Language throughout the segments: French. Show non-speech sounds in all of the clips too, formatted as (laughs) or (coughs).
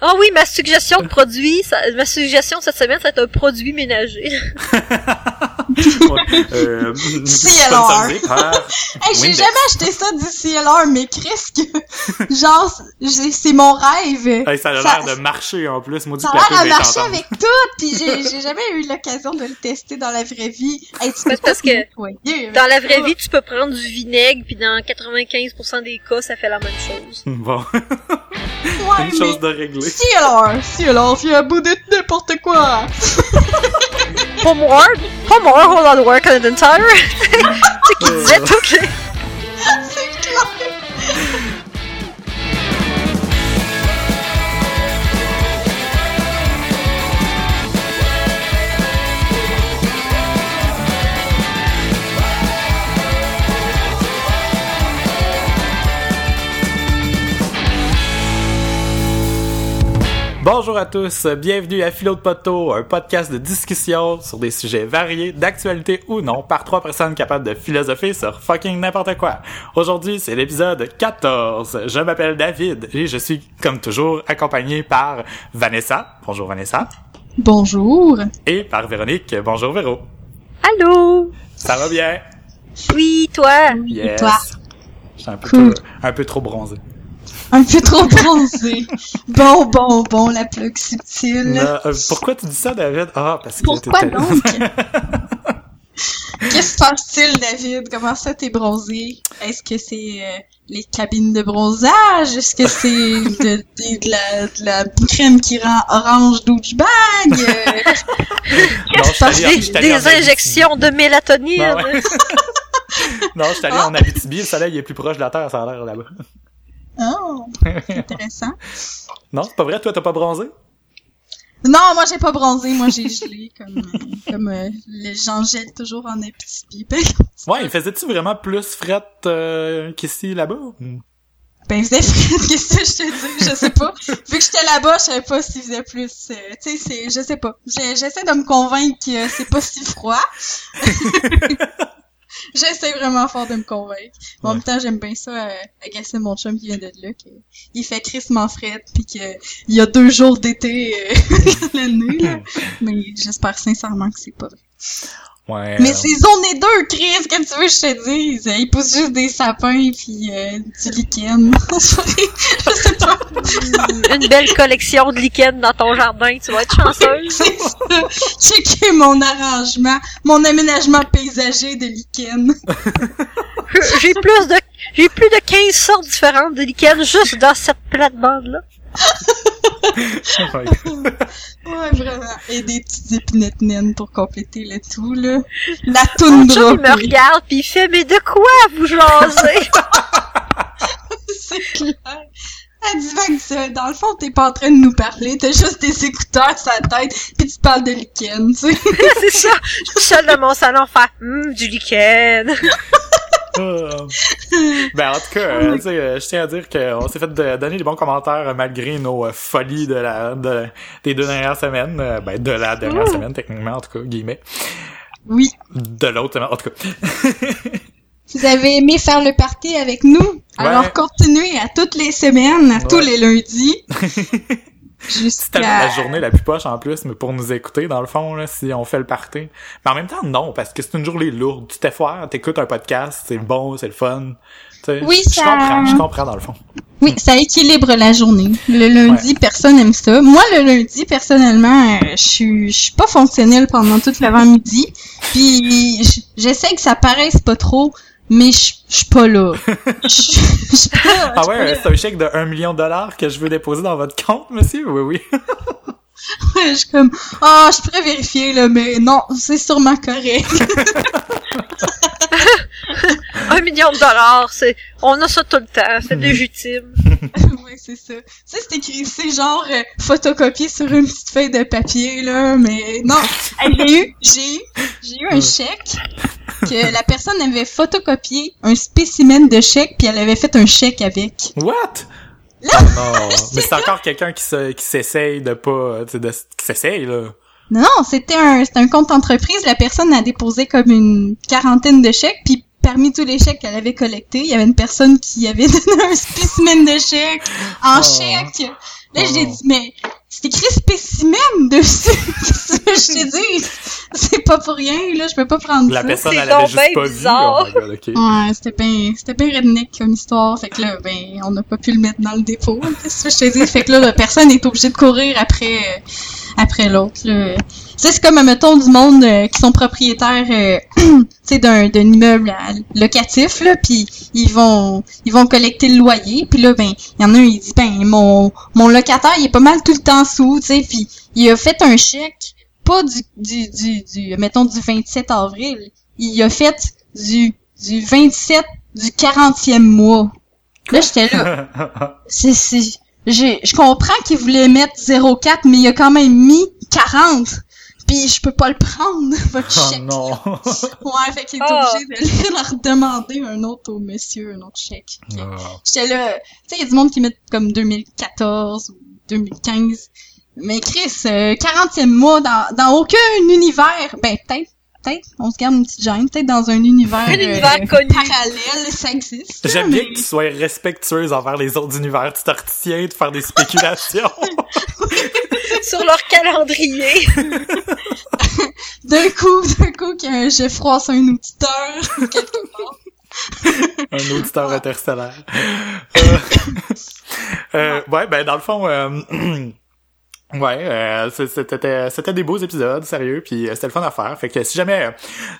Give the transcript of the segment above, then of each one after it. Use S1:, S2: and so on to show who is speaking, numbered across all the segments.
S1: Ah oui, ma suggestion de produit, ma suggestion cette semaine, c'est un produit ménager. (laughs) (laughs)
S2: Euh, (laughs) par (laughs)
S3: Hey, j'ai jamais acheté ça du CLR, mais Chris, que... genre, c'est mon rêve.
S2: Hey, ça a
S3: Ça-
S2: l'air de marcher en plus. Maudit
S3: Ça a l'air
S2: est
S3: marcher avec tout, pis j'ai jamais eu l'occasion de le tester dans la vraie vie. Hey, tu peux
S1: C'est parce que Dans la vraie vie, tu peux prendre du vinaigre, puis dans 95% des cas, ça fait la même chose.
S2: Bon,
S3: Ouais,
S2: une chose de régler.
S3: Si alors, si alors, viens à bout de n'importe quoi.
S1: Pas more, pas more, hold on work on an entire. tu sais, qui disait toutes
S2: Bonjour à tous, bienvenue à Philo de Poteau, un podcast de discussion sur des sujets variés, d'actualité ou non, par trois personnes capables de philosopher sur fucking n'importe quoi. Aujourd'hui, c'est l'épisode 14. Je m'appelle David et je suis, comme toujours, accompagné par Vanessa. Bonjour Vanessa.
S3: Bonjour.
S2: Et par Véronique. Bonjour Véro.
S1: Allô?
S2: Ça va bien?
S1: Oui, toi?
S2: Yes.
S3: toi?
S2: Je suis un peu,
S3: Cool.
S2: trop, un peu trop bronzé.
S3: Un peu trop bronzé. bon, bon, bon, la plug subtile.
S2: Non, euh, pourquoi tu dis ça, David? Ah, parce que
S3: Pourquoi donc? (laughs) Qu'est-ce qui se passe-t-il, David? Comment ça, t'es bronzé? Est-ce que c'est euh, les cabines de bronzage? Est-ce que c'est de, de- de la, de la crème qui rend orange douchebag? (laughs) Euh,
S2: suis allé-
S1: Des, injections de mélatonine?
S2: Non, ouais. (laughs) Non, je suis allé
S3: Ah.
S2: en Abitibi, le soleil est plus proche de la Terre, ça a l'air là-bas.
S3: Oh, intéressant. (laughs)
S2: Non, c'est pas vrai, toi t'as pas bronzé?
S3: Non, moi j'ai pas bronzé, moi j'ai gelé comme euh, comme euh, les gens gèlent toujours en Abitibi. (laughs)
S2: Ouais, il faisait-tu vraiment plus fret euh, qu'ici, là-bas?
S3: Ben, il faisait frais, (laughs) qu'est-ce que je te dis? Je sais pas. Vu que j'étais là-bas, je savais pas s'il faisait plus. euh, tu sais, c'est, je sais pas. J'essaie de me convaincre que c'est pas si froid. J'essaie vraiment fort de me convaincre. En
S2: Ouais.
S3: même temps, j'aime bien ça, euh, agacer mon chum qui vient de là, que il fait crissement frais, puis que il y a deux jours d'été euh, (laughs) l'année, là. (laughs) Mais j'espère sincèrement que c'est pas vrai.
S2: Ouais.
S3: Mais
S2: euh,
S3: c'est zone 2, Chris, comme tu veux que je te dise? Ils poussent juste des sapins puis euh, du lichen. (laughs) je sais pas. (laughs)
S1: Une belle collection de lichens dans ton jardin, tu vas être chanceuse. (laughs)
S3: C'est ça. Checker mon arrangement, mon aménagement paysager de lichen.
S1: J'ai plus de, j'ai plus de 15 sortes différentes de lichens juste dans cette plate-bande-là.
S2: ouais. (laughs) (laughs)
S3: Ouais, vraiment. Et des petites épinettes naines pour compléter le tout, là. La
S1: Mon
S3: toundra.
S1: chum, il me regarde pis il fait, mais de quoi vous jasez? (laughs)
S3: C'est clair. Elle dit vague ça. Dans le fond, t'es pas en train de nous parler, t'as juste des écouteurs sur la tête, pis tu parles de lichen, tu sais.
S1: c'est ça. Je suis seule dans mon salon faire, hum, du lichen. (laughs)
S2: Ben en tout cas, euh, tu sais, je tiens à dire qu'on s'est fait de- donner des bons commentaires malgré nos euh, folies de la de, des deux dernières semaines. euh, ben de la dernière semaine techniquement en tout cas guillemets.
S3: Oui.
S2: De l'autre semaine en tout cas. (laughs)
S3: Vous avez aimé faire le party avec nous? Alors continuez à toutes les semaines, à tous les lundis. (laughs) Jusqu'à...
S2: la journée la plus poche en plus, mais pour nous écouter, dans le fond, là, si on fait le party. Mais en même temps, non, parce que c'est une journée lourde. Tu t'effoires, t'écoutes un podcast, c'est bon, c'est le fun. Tu sais,
S3: Oui,
S2: je
S3: ça-
S2: comprends, je comprends dans le fond.
S3: Oui, ça équilibre la journée. Le lundi, personne aime ça. Moi, le lundi, personnellement, euh, je suis, je suis pas fonctionnelle pendant toute l'avant-midi. Puis, j'essaie que ça paraisse pas trop, mais je je suis pas là. (laughs) Pas-
S2: Ah ouais, c'est un chèque de 1 million de dollars que je veux déposer dans votre compte, monsieur? Oui, oui. (laughs)
S3: Je suis comme, ah, je pourrais vérifier, là, mais non, c'est sûrement correct. (laughs)
S1: Un million de dollars, c'est, on a ça tout le temps, c'est légitime.
S3: C'est ça. Tu sais, c'est écrit, c'est genre euh, photocopié sur une petite feuille de papier, là, mais non. (laughs) J'ai eu, j'ai eu, j'ai eu un chèque (laughs) que la personne avait photocopié un spécimen de chèque puis elle avait fait un chèque avec.
S2: What? Oh (laughs) non. Mais c'est encore quelqu'un qui se, qui s'essaye de pas, tu sais, de, qui s'essaye, là.
S3: Non, non, c'était un, c'était un compte entreprise. La personne a déposé comme une quarantaine de chèques puis parmi tous les chèques qu'elle avait collectés, il y avait une personne qui avait (laughs) donné un spécimen de chèque en
S2: Oh.
S3: chèque. Là,
S2: Oh
S3: j'ai
S2: non.
S3: dit, mais c'est écrit spécimen dessus. (laughs) Qu'est-ce que je t'ai dit? C'est pas pour rien, là, je peux pas prendre
S2: La
S3: ça.
S2: personne,
S1: c'est
S2: elle avait juste
S1: ben
S2: pas
S1: bizarre.
S2: vu. Oh god.
S3: Ouais, c'était bien, c'était bien redneck comme histoire. Fait que là, ben, on n'a pas pu le mettre dans le dépôt. Qu'est-ce que je te dis? Fait que là, la personne est obligée de courir après, euh, après l'autre, là. C'est comme, mettons, du monde euh, qui sont propriétaires, euh, (clears throat) d'un, d'un immeuble locatif, là, puis ils vont, ils vont collecter le loyer, puis là, ben, il y en a un, il dit, ben, mon, mon locataire, il est pas mal tout le temps sous, tu sais, puis il a fait un chèque, pas du, du, du, du, mettons, du 27 avril, il a fait du, du 27 du 40e mois. Là, j'étais là. (laughs) C'est, c'est, je comprends qu'il voulait mettre 0,4, mais il a quand même mis 40. Puis je peux pas le prendre, (laughs) votre
S2: Oh
S3: chèque.
S2: non.
S3: Ouais, fait qu'il est
S1: Ah.
S3: obligé de (laughs) leur demander un autre au monsieur, un autre chèque.
S2: Oh.
S3: J'étais là, tu sais, il y a du monde qui met comme 2014 ou 2015. Mais Chris, euh, 40e mois dans, dans aucun univers, ben peut-être, peut-être, on se garde une petite gêne, peut-être dans un univers,
S1: Un
S3: euh,
S1: univers connu.
S3: parallèle, ça existe.
S2: J'aime
S3: mais-
S2: bien que tu sois respectueuse envers les autres univers. Tu te retiens de faire des spéculations. (laughs)
S1: Sur leur calendrier. (laughs)
S3: D'un coup, d'un coup, que je froisse un auditeur quelque part. (laughs)
S2: Un auditeur interstellaire. (coughs) Euh, (coughs) euh, ouais, ben dans le fond, euh, (clears throat) ouais, euh, c'est- c'était c'était des beaux épisodes, sérieux, puis c'était le fun à faire. Fait que si jamais, euh,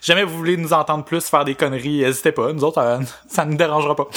S2: jamais vous voulez nous entendre plus faire des conneries, n'hésitez pas. Nous autres, euh, (laughs) ça ne nous dérangera pas.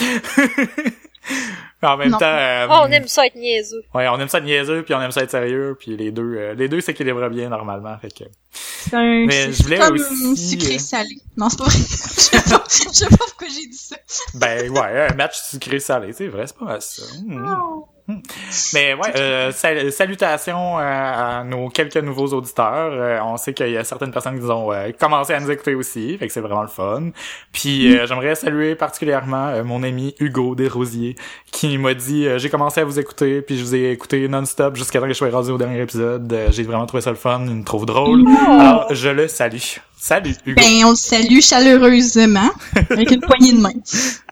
S2: Mais en même
S3: Non.
S2: temps, euh,
S1: Oh, on aime ça être niaiseux.
S2: ouais, on aime ça être niaiseux, puis on aime ça être sérieux, puis les deux, euh, les deux s'équilibrent bien normalement. Fait que,
S3: C'est un-
S2: Mais je voulais
S3: comme
S2: aussi,
S3: sucré
S2: euh,
S3: salé. Non, c'est pas vrai. (laughs) Je sais pas, je sais pas pourquoi j'ai dit ça.
S2: ben ouais, un match sucré salé, c'est vrai, c'est pas mal ça. Hmm.
S3: Oh. (laughs)
S2: Mais ouais, euh, sal- salutations euh, à nos quelques nouveaux auditeurs. Euh, on sait qu'il y a certaines personnes qui ont euh, commencé à nous écouter aussi, fait que c'est vraiment le fun. Puis euh, j'aimerais saluer particulièrement euh, mon ami Hugo Desrosiers qui m'a dit euh, j'ai commencé à vous écouter puis je vous ai écouté non-stop jusqu'à temps que je sois rendu au dernier épisode. Euh, j'ai vraiment trouvé ça le fun, il me trouve drôle. Alors je le salue. Salut Hugo.
S3: Ben, on le salue chaleureusement, (laughs) avec une poignée de main.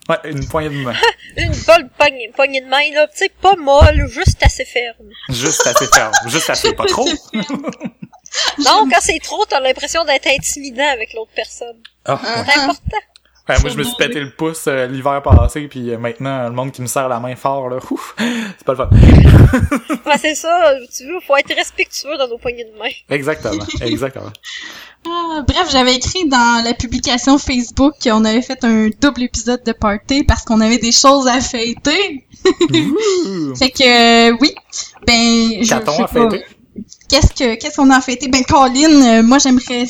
S2: Ouais, une poignée de main. (laughs)
S1: Une bonne poignée, poignée de main, là. Tu sais, pas molle, juste assez ferme.
S2: Juste assez ferme, juste assez pas trop. (laughs)
S1: Non, quand c'est trop, t'as l'impression d'être intimidant avec l'autre personne.
S2: Ah,
S1: C'est important.
S2: Ouais, moi, je me suis pété le pouce euh, l'hiver passé, puis euh, maintenant, le monde qui me serre la main fort, là, (laughs) ouf, c'est pas le fun. (laughs)
S1: Ouais, c'est ça. Tu veux, faut être respectueux dans nos poignées de main.
S2: Exactement, (laughs) exactement.
S3: Ah, bref, j'avais écrit dans la publication Facebook qu'on avait fait un double épisode de party parce qu'on avait des choses à fêter. Fait que, euh, oui. Ben, je
S2: Qu'a-t-on
S3: sais pas.
S2: fêter?
S3: Qu'est-ce que qu'est-ce qu'on a à fêter? Ben Colin, euh, moi j'aimerais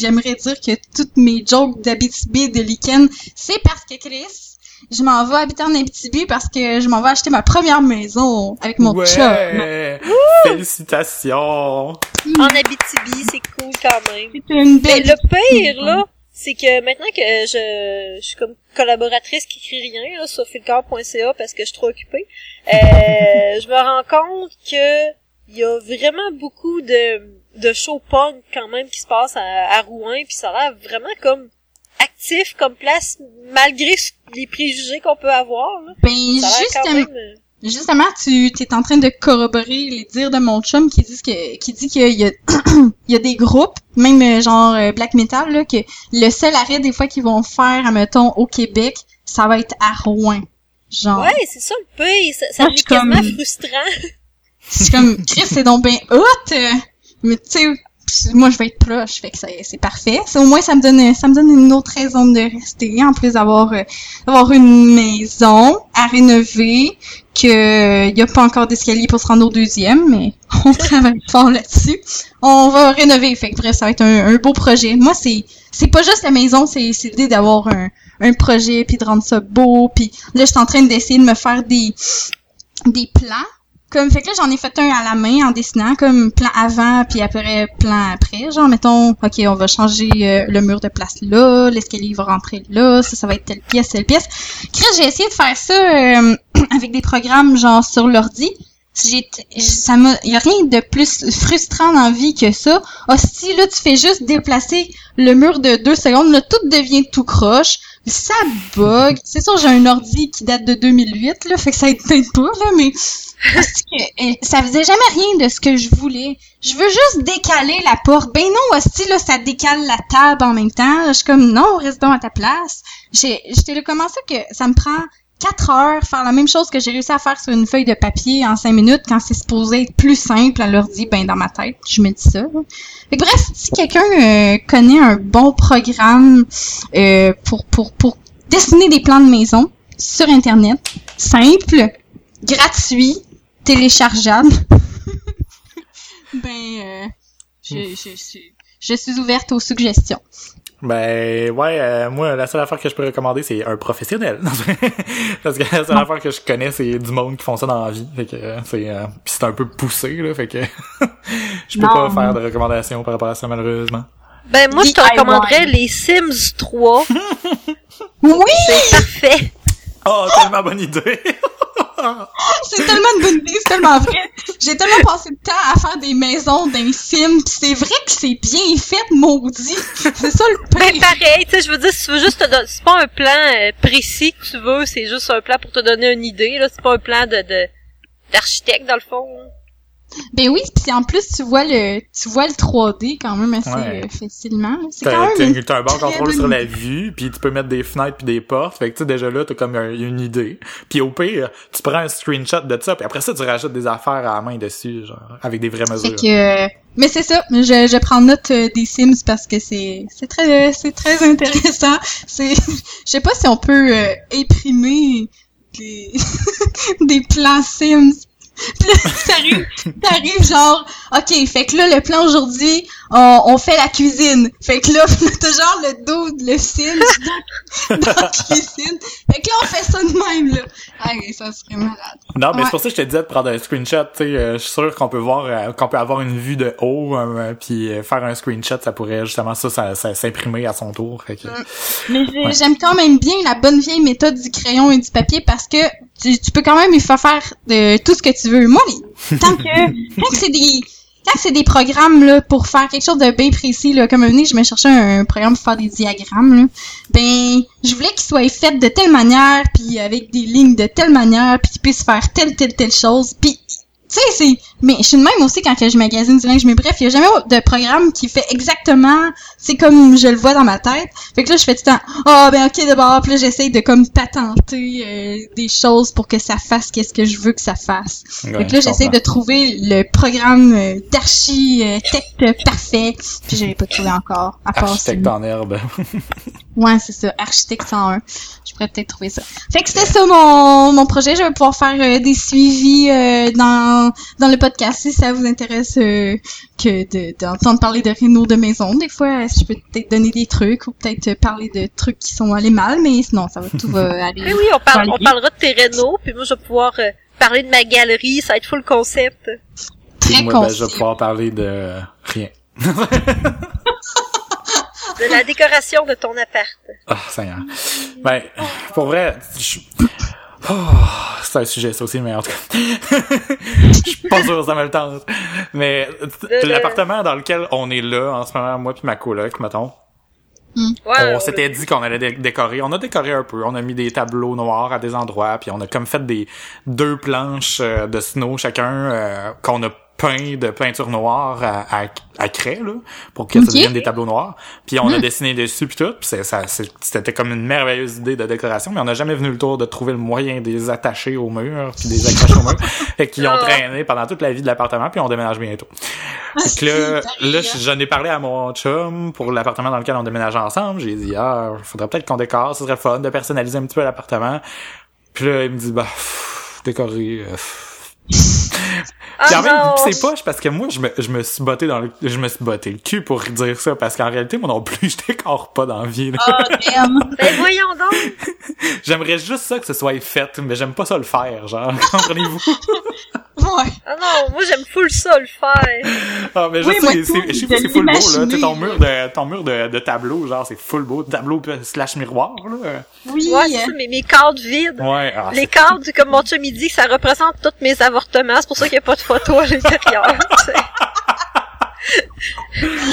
S3: j'aimerais dire que toutes mes jokes d'Abitibi et de Lichen, c'est parce que Chris, je m'en vais habiter en Abitibi parce que je m'en vais acheter ma première maison avec mon chum.
S2: Ouais! Félicitations!
S1: En Abitibi, c'est cool quand même.
S3: C'est une
S1: Mais
S3: belle
S1: le pire, là, c'est que maintenant que je, je suis comme collaboratrice qui écrit rien, là, sur filcar.ca parce que je suis trop occupée, euh, (laughs) je me rends compte que il y a vraiment beaucoup de, de show punk quand même qui se passe à, à Rouen, puis ça a l'air vraiment comme actif comme place, malgré les préjugés qu'on peut avoir, là.
S3: Ben
S1: quand
S3: justement,
S1: même... euh,
S3: justement tu es en train de corroborer les dires de mon chum qui dit que qui dit qu'il y a (clears throat) il y a des groupes, même euh, genre euh, black metal là que le seul arrêt des fois qu'ils vont faire mettons au Québec, ça va être à Rouen. Genre
S1: Ouais, c'est ça le pire, ça, ça
S3: comme-
S1: quasiment frustrant. (laughs)
S3: C'est comme, (laughs) Chris, c'est donc ben hot! euh, Mais tu sais, moi, je vais être proche, fait que c'est c'est parfait. C'est au moins, ça me donne, ça me donne une autre raison de rester, en plus d'avoir, euh, d'avoir une maison à rénover, que y a pas encore d'escalier pour se rendre au deuxième, mais (laughs) on travaille fort là-dessus. On va rénover, fait que bref, ça va être un, un beau projet. Moi, c'est, c'est pas juste la maison, c'est, c'est l'idée d'avoir un, un projet, puis de rendre ça beau, puis là, je suis en train d'essayer de me faire des, des plans comme fait que là j'en ai fait un à la main en dessinant comme plan avant puis après plan après. Genre mettons ok on va changer euh, le mur de place là l'escalier va rentrer là ça ça va être telle pièce telle pièce. Chris j'ai essayé de faire ça euh, (clears throat) avec des programmes genre sur l'ordi j'ai ça y a rien de plus frustrant dans la vie que ça. Hostie, là tu fais juste déplacer le mur de deux secondes, là tout devient tout croche, ça bug. C'est sûr j'ai un ordi qui date de 2008 là, fait que ça aide peut-être pas là, mais que, eh, ça faisait jamais rien de ce que je voulais. Je veux juste décaler la porte. Ben non, hostie, là, ça décale la table en même temps. Je suis comme, non, reste donc à ta place. J'étais là, comment ça que ça me prend 4 heures faire la même chose que j'ai réussi à faire sur une feuille de papier en 5 minutes quand c'est supposé être plus simple à l'ordi, ben dans ma tête, je me dis ça. Bref, si quelqu'un euh, connaît un bon programme euh, pour, pour, pour dessiner des plans de maison sur Internet, simple, gratuit, téléchargeable, (laughs) ben euh, je, je, je, je suis ouverte aux suggestions.
S2: Ben ouais, euh, moi la seule affaire que je peux recommander c'est un professionnel. (laughs) Parce que la seule affaire que je connais c'est du monde qui font ça dans la vie. Fait que euh, c'est euh, c'est un peu poussé là, fait que (laughs) je peux pas faire de recommandations par rapport à ça malheureusement.
S1: Ben moi je te recommanderais les Sims 3. (laughs)
S3: oui,
S1: c'est parfait.
S2: Oh, tellement bonne idée. (laughs)
S3: c'est tellement une bonne idée, c'est tellement vrai. J'ai tellement passé de temps à faire des maisons d'un film, pis c'est vrai que c'est bien fait, maudit. C'est ça le pire.
S1: Ben pareil, tu sais, je veux dire, si tu veux juste te donner, c'est pas un plan euh, précis que tu veux, c'est juste un plan pour te donner une idée, là, c'est pas un plan de, de, d'architecte, dans le fond.
S3: Ben oui, puis en plus tu vois le tu vois le 3D quand même assez euh, facilement. C'est quand même
S2: t'as un bon contrôle sur la vue, puis tu peux mettre des fenêtres puis des portes. Fait que tu sais déjà là t'as comme une idée. Puis au pire, tu prends un screenshot de ça, puis après ça tu rajoutes des affaires à la main dessus, genre avec des vraies mesures.
S3: que mais c'est ça, je, je prends note euh, des Sims parce que c'est c'est très c'est très intéressant. C'est (laughs) je sais pas si on peut euh, imprimer des (laughs) des plans Sims (laughs) t'arrives, t'arrives genre, ok, fait que là, le plan aujourd'hui, on, on, fait la cuisine. Fait que là, (laughs) t'as genre le dos, le film (laughs) dans, dans la cuisine. Fait que là, on fait ça de même, là. Ah, ça serait malade.
S2: Non, mais c'est pour ça que je te disais de prendre un screenshot, tu sais, euh, je suis sûr qu'on peut voir, euh, qu'on peut avoir une vue de haut, euh, puis faire un screenshot, ça pourrait justement ça, ça, s'imprimer à son tour. Fait que, mm.
S3: Mais j'aime quand même bien la bonne vieille méthode du crayon et du papier parce que tu, tu peux quand même y faire faire de tout ce que tu veux. Moi, (laughs) tant que, tant que c'est des, quand c'est des programmes là pour faire quelque chose de bien précis là, comme un je me cherchais un, programme pour faire des diagrammes là, ben je voulais qu'il soit fait de telle manière puis avec des lignes de telle manière puis qu'il puisse faire telle telle telle chose puis tu sais, c'est... Mais je suis de même aussi quand je magasine du linge. Mais bref, il y a jamais de programme qui fait exactement... C'est comme je le vois dans ma tête. Fait que là, je fais tout le temps... Ah, oh, ben ok, d'abord. Puis là, j'essaye de comme patenter euh, des choses pour que ça fasse qu'est-ce que je veux que ça fasse. fait que là, j'essaye de trouver le programme euh, d'architecte euh, parfait. Puis je l'ai pas trouvé encore. À
S2: part Architecte en herbe. (laughs)
S3: ouais, c'est ça. Architecte 101. Je pourrais peut-être trouver ça. Fait que c'était ça mon, mon projet. Je vais pouvoir faire euh, des suivis dans dans, le podcast si ça vous intéresse euh, que d'entendre parler de réno de maison. Des fois, je peux peut-être donner des trucs ou peut-être parler de trucs qui sont allés mal, mais sinon, ça va tout va (laughs) aller.
S1: Oui, oui, on, parle, on parlera de tes rénaux, puis moi, je vais pouvoir euh, parler de ma galerie, ça va être full concept.
S3: Très
S2: moi, ben, je vais pouvoir parler de rien. (laughs)
S1: de la décoration de ton appart.
S2: Ah, oh, Seigneur. Ben, pour vrai, je, Oh, c'est un sujet, ça aussi, mais en tout cas. (laughs) Je suis pas sûr que ça me le tente. Mais l'appartement dans lequel on est là, en ce moment, moi puis ma coloc, mettons.
S3: Hmm.
S2: on s'était dit qu'on allait décorer. On a décoré un peu. On a mis des tableaux noirs à des endroits, puis on a comme fait des deux planches euh, de snow chacun euh, qu'on a peint de peinture noire à, à, à craie là, pour que ça devienne des tableaux noirs. Puis on a hmm. dessiné dessus puis tout. Puis c'était comme une merveilleuse idée de décoration, mais on n'a jamais venu le tour de trouver le moyen de les attacher au mur puis des accrocher au mur. (laughs) fait qu'ils ont ah. traîné pendant toute la vie de l'appartement puis on déménage bientôt. Ah, fait là, là j'en ai parlé à mon chum pour l'appartement dans lequel on déménage ensemble. J'ai dit ah, faudrait peut-être qu'on décore, ce serait fun de personnaliser un petit peu l'appartement. Puis là, il me dit bah décorer. Euh,
S1: Ah
S2: en même, c'est poche parce que moi, je me, je me suis botté dans le, je me suis botté le cul pour dire ça parce qu'en réalité, moi non plus, (laughs) je décore pas dans la vie, là.
S3: Oh, damn.
S1: Ben voyons donc! (laughs)
S2: J'aimerais juste ça que ce soit fait, mais j'aime pas ça le faire, genre. (laughs) Comprenez-vous?
S3: Ouais.
S1: Ah non, moi j'aime full ça le faire.
S2: Ah, mais je
S3: Oui,
S2: sais, c'est, je sais pas, c'est full beau, là.
S3: l'imaginer,
S2: Tu sais, ton mur de, ton mur de, de tableau, genre, c'est full beau. Tableau slash miroir, là.
S3: Oui.
S1: Ouais, c'est ça, mais mes cadres vides.
S2: Ouais, ah,
S1: Les cadres, comme mon chum il dit, ça représente tous mes avortements. C'est pour ça qu'il n'y a pas de photo à l'intérieur.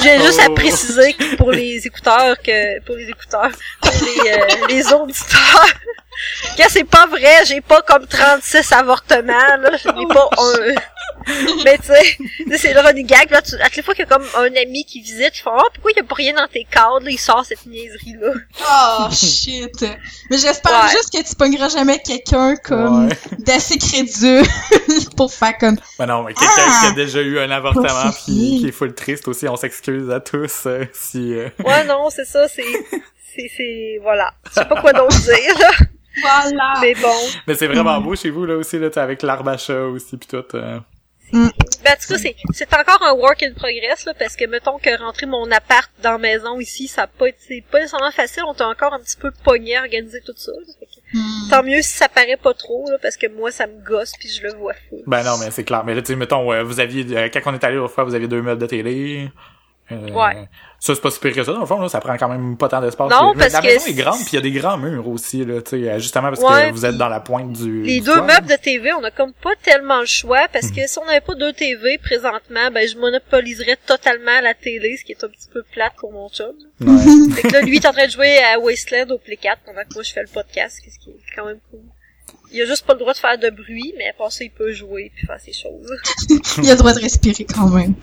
S1: J'ai juste à
S2: Oh.
S1: préciser que pour les écouteurs que pour les écouteurs, pour les, euh, les auditeurs, que c'est pas vrai, j'ai pas comme 36 avortements, là, je n'ai pas un. (laughs) Mais tu sais, c'est le running gag, là, tu, à chaque fois qu'il y a comme un ami qui visite, il fait Oh, pourquoi il y a pas rien dans tes cadres, là, il sort cette niaiserie-là.
S3: Oh, shit. Mais j'espère
S1: Ouais.
S3: juste que tu pogneras jamais quelqu'un comme
S2: Ouais.
S3: d'assez crédule (laughs) pour faire comme
S2: Ben non, mais quelqu'un
S3: Ah!
S2: qui a déjà eu un avortement
S3: fifi.
S2: qui est full triste aussi, on s'excuse à tous euh, si... euh,
S1: Ouais, non, c'est ça, c'est, c'est, c'est, voilà. Je sais pas quoi d'autre (laughs) dire, là.
S3: Voilà.
S1: Mais bon.
S2: Mais c'est vraiment beau chez vous, là, aussi, là, t'sais, avec l'arbre à chat aussi, pis tout. euh.
S1: Ben, en tout cas, c'est, c'est encore un work in progress, là, parce que, mettons que rentrer mon appart dans la maison ici, ça a pas été, c'est pas nécessairement facile, on t'a encore un petit peu pogné à organiser tout ça, là. Fait que
S3: Hmm.
S1: Tant mieux si ça paraît pas trop, là, parce que moi, ça me gosse puis je le vois fou.
S2: Ben non, mais c'est clair. Mais là, tu sais, mettons, euh, vous aviez... euh, quand on est allé l'autre fois, vous aviez deux meubles de télé. Euh,
S1: Ouais.
S2: Ça, c'est pas si pire que ça, dans le fond, là, ça prend quand même pas tant d'espace.
S1: Non, parce
S2: la
S1: que
S2: maison est grande, puis il y a des grands murs aussi, là, tu sais, justement parce
S1: Ouais,
S2: que vous êtes dans la pointe du...
S1: Les
S2: du
S1: deux meubles de TV, on a comme pas tellement le choix, parce que si on n'avait pas deux TV présentement, ben, je monopoliserais totalement la télé, ce qui est un petit peu plate pour mon chum.
S2: Ouais.
S1: Fait que là, lui, il est en train de jouer à Wasteland au Play 4 pendant que moi, je fais le podcast, ce qui est quand même cool. Il a juste pas le droit de faire de bruit, mais après ça, il peut jouer puis faire ses choses.
S3: Il a le droit de respirer quand même.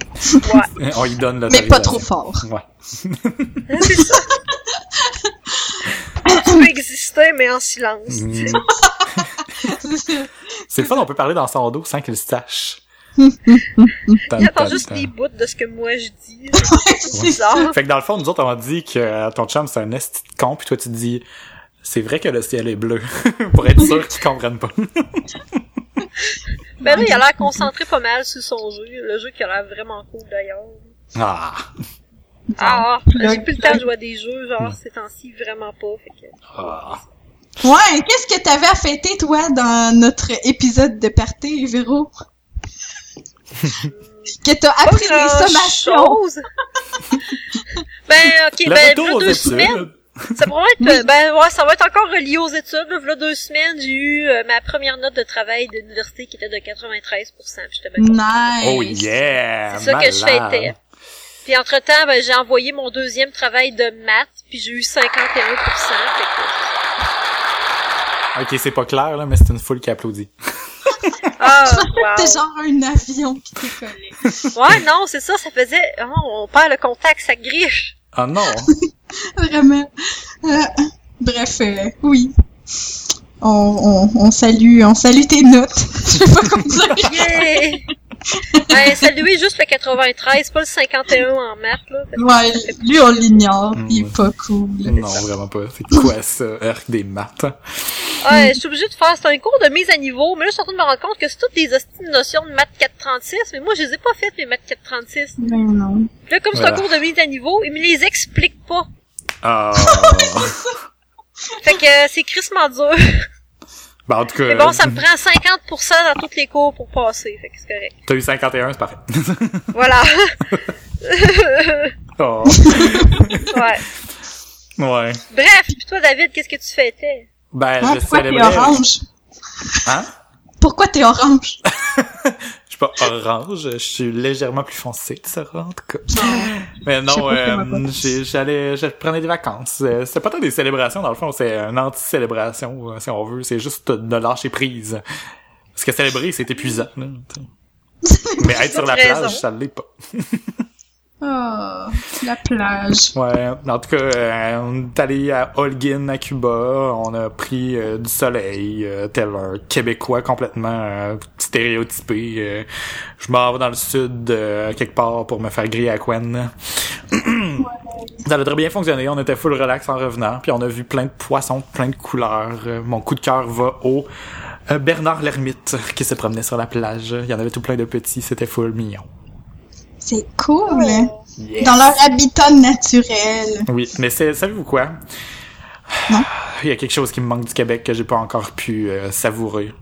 S1: Ouais.
S2: on y donne
S3: Mais
S2: l'autorisation.
S3: pas trop fort.
S2: Ouais.
S1: C'est ça. (laughs) tu peux exister, mais en silence.
S2: Mm. (laughs) C'est le fun, on peut parler dans son dos sans qu'il se sache. (laughs)
S1: Il attend juste les bouts de ce que moi je dis. C'est bizarre.
S2: Fait que dans le fond, nous autres, on dit que ton chum, c'est un esti de con, puis toi, tu dis, c'est vrai que le ciel est bleu, (laughs) pour être sûr qu'ils comprennent pas. (laughs)
S1: Ben là, il a l'air concentré pas mal sur son jeu. Le jeu qui a l'air vraiment cool d'ailleurs.
S2: ah,
S1: Ah,
S3: Là,
S1: j'ai plus le temps de jouer à des jeux, genre, ces temps-ci, vraiment pas. Fait que...
S2: ah.
S3: Ouais, qu'est-ce que t'avais à fêter, toi, dans notre épisode de party, Véro? (laughs) que t'as appris les sommations.
S1: ben, ok,
S2: Le
S1: ben, deux semaines. Ça pourrait être, ben, ouais, ça va être encore relié aux études. Là, deux semaines, j'ai eu euh, ma première note de travail d'université qui était de 93%. Puis.
S3: Nice.
S2: Oh yeah!
S1: C'est ça que je fêtais. Puis entre-temps, ben, j'ai envoyé mon deuxième travail de maths, puis j'ai eu 51%. Fait que...
S2: Ok, c'est pas clair, là, mais c'est une foule qui applaudit. (laughs)
S1: Ah, (laughs)
S3: T'es
S1: wow.
S3: genre un avion qui décollait.
S1: Ouais, non, c'est ça, ça faisait... Oh, on perd le contact, ça griche.
S2: Oh non! (laughs)
S3: Vraiment. Euh, bref, euh, oui. On, on, on salue, on salue tes notes. (laughs) Je sais pas comment dire. (laughs)
S1: Ben, saluez juste le 93, pas le 51 en maths, là.
S3: Ouais, lui on l'ignore,
S2: Mm.
S3: il est pas cool.
S2: non, vraiment pas. C'est quoi ça? Erk des maths?
S1: Ouais, je suis obligée de faire, c'est un cours de mise à niveau, mais là, je suis en train de me rendre compte que c'est toutes des notions de maths 436, mais moi, je les ai pas faites, mes maths 436.
S3: Ben non.
S1: Puis là, comme c'est un cours de mise à niveau, ils me les expliquent pas.
S2: Ah. (laughs)
S1: Fait que euh, c'est crissement dur. (laughs)
S2: ben, en tout cas,
S1: Mais bon, ça me prend 50% dans tous les cours pour passer, fait que c'est correct.
S2: t'as eu 51, c'est parfait. (laughs)
S1: Voilà. (laughs)
S2: oh. (laughs)
S1: ouais.
S2: Ouais.
S1: Bref, puis toi, David, qu'est-ce que tu fêtais?
S2: Ben,
S3: Ah,
S2: je
S3: pourquoi t'es
S2: célébrais...
S3: orange?
S2: Hein?
S3: Pourquoi t'es orange?
S2: Suis pas orange, je suis légèrement plus foncé que ça en tout cas. Mais
S3: Je sais
S2: non, euh, j'allais, je prenais des vacances. Euh, C'est pas tant des célébrations dans le fond, c'est une anti-célébration euh, si on veut. C'est juste de lâcher prise. Parce que célébrer, c'est épuisant. Là. (laughs) Mais être sur la
S1: raison.
S2: plage, ça l'est pas. (laughs)
S3: Oh, la plage.
S2: Ouais, en tout cas, euh, on est allé à Holguin, à Cuba. On a pris euh, du soleil, euh, tel un Québécois complètement stéréotypé. je m'en vais dans le sud, quelque part, pour me faire griller à Quen. Ça a très bien fonctionné. On était full relax en revenant. Puis on a vu plein de poissons, plein de couleurs. Mon coup de cœur va au Bernard l'ermite qui se promenait sur la plage. Il y en avait tout plein de petits, c'était full mignon.
S3: C'est cool.
S1: Oh.
S2: Yes.
S3: Dans leur habitat naturel.
S2: Oui, mais c'est, savez-vous quoi?
S3: Non.
S2: Il y a quelque chose qui me manque du Québec que j'ai pas encore pu euh, savourer.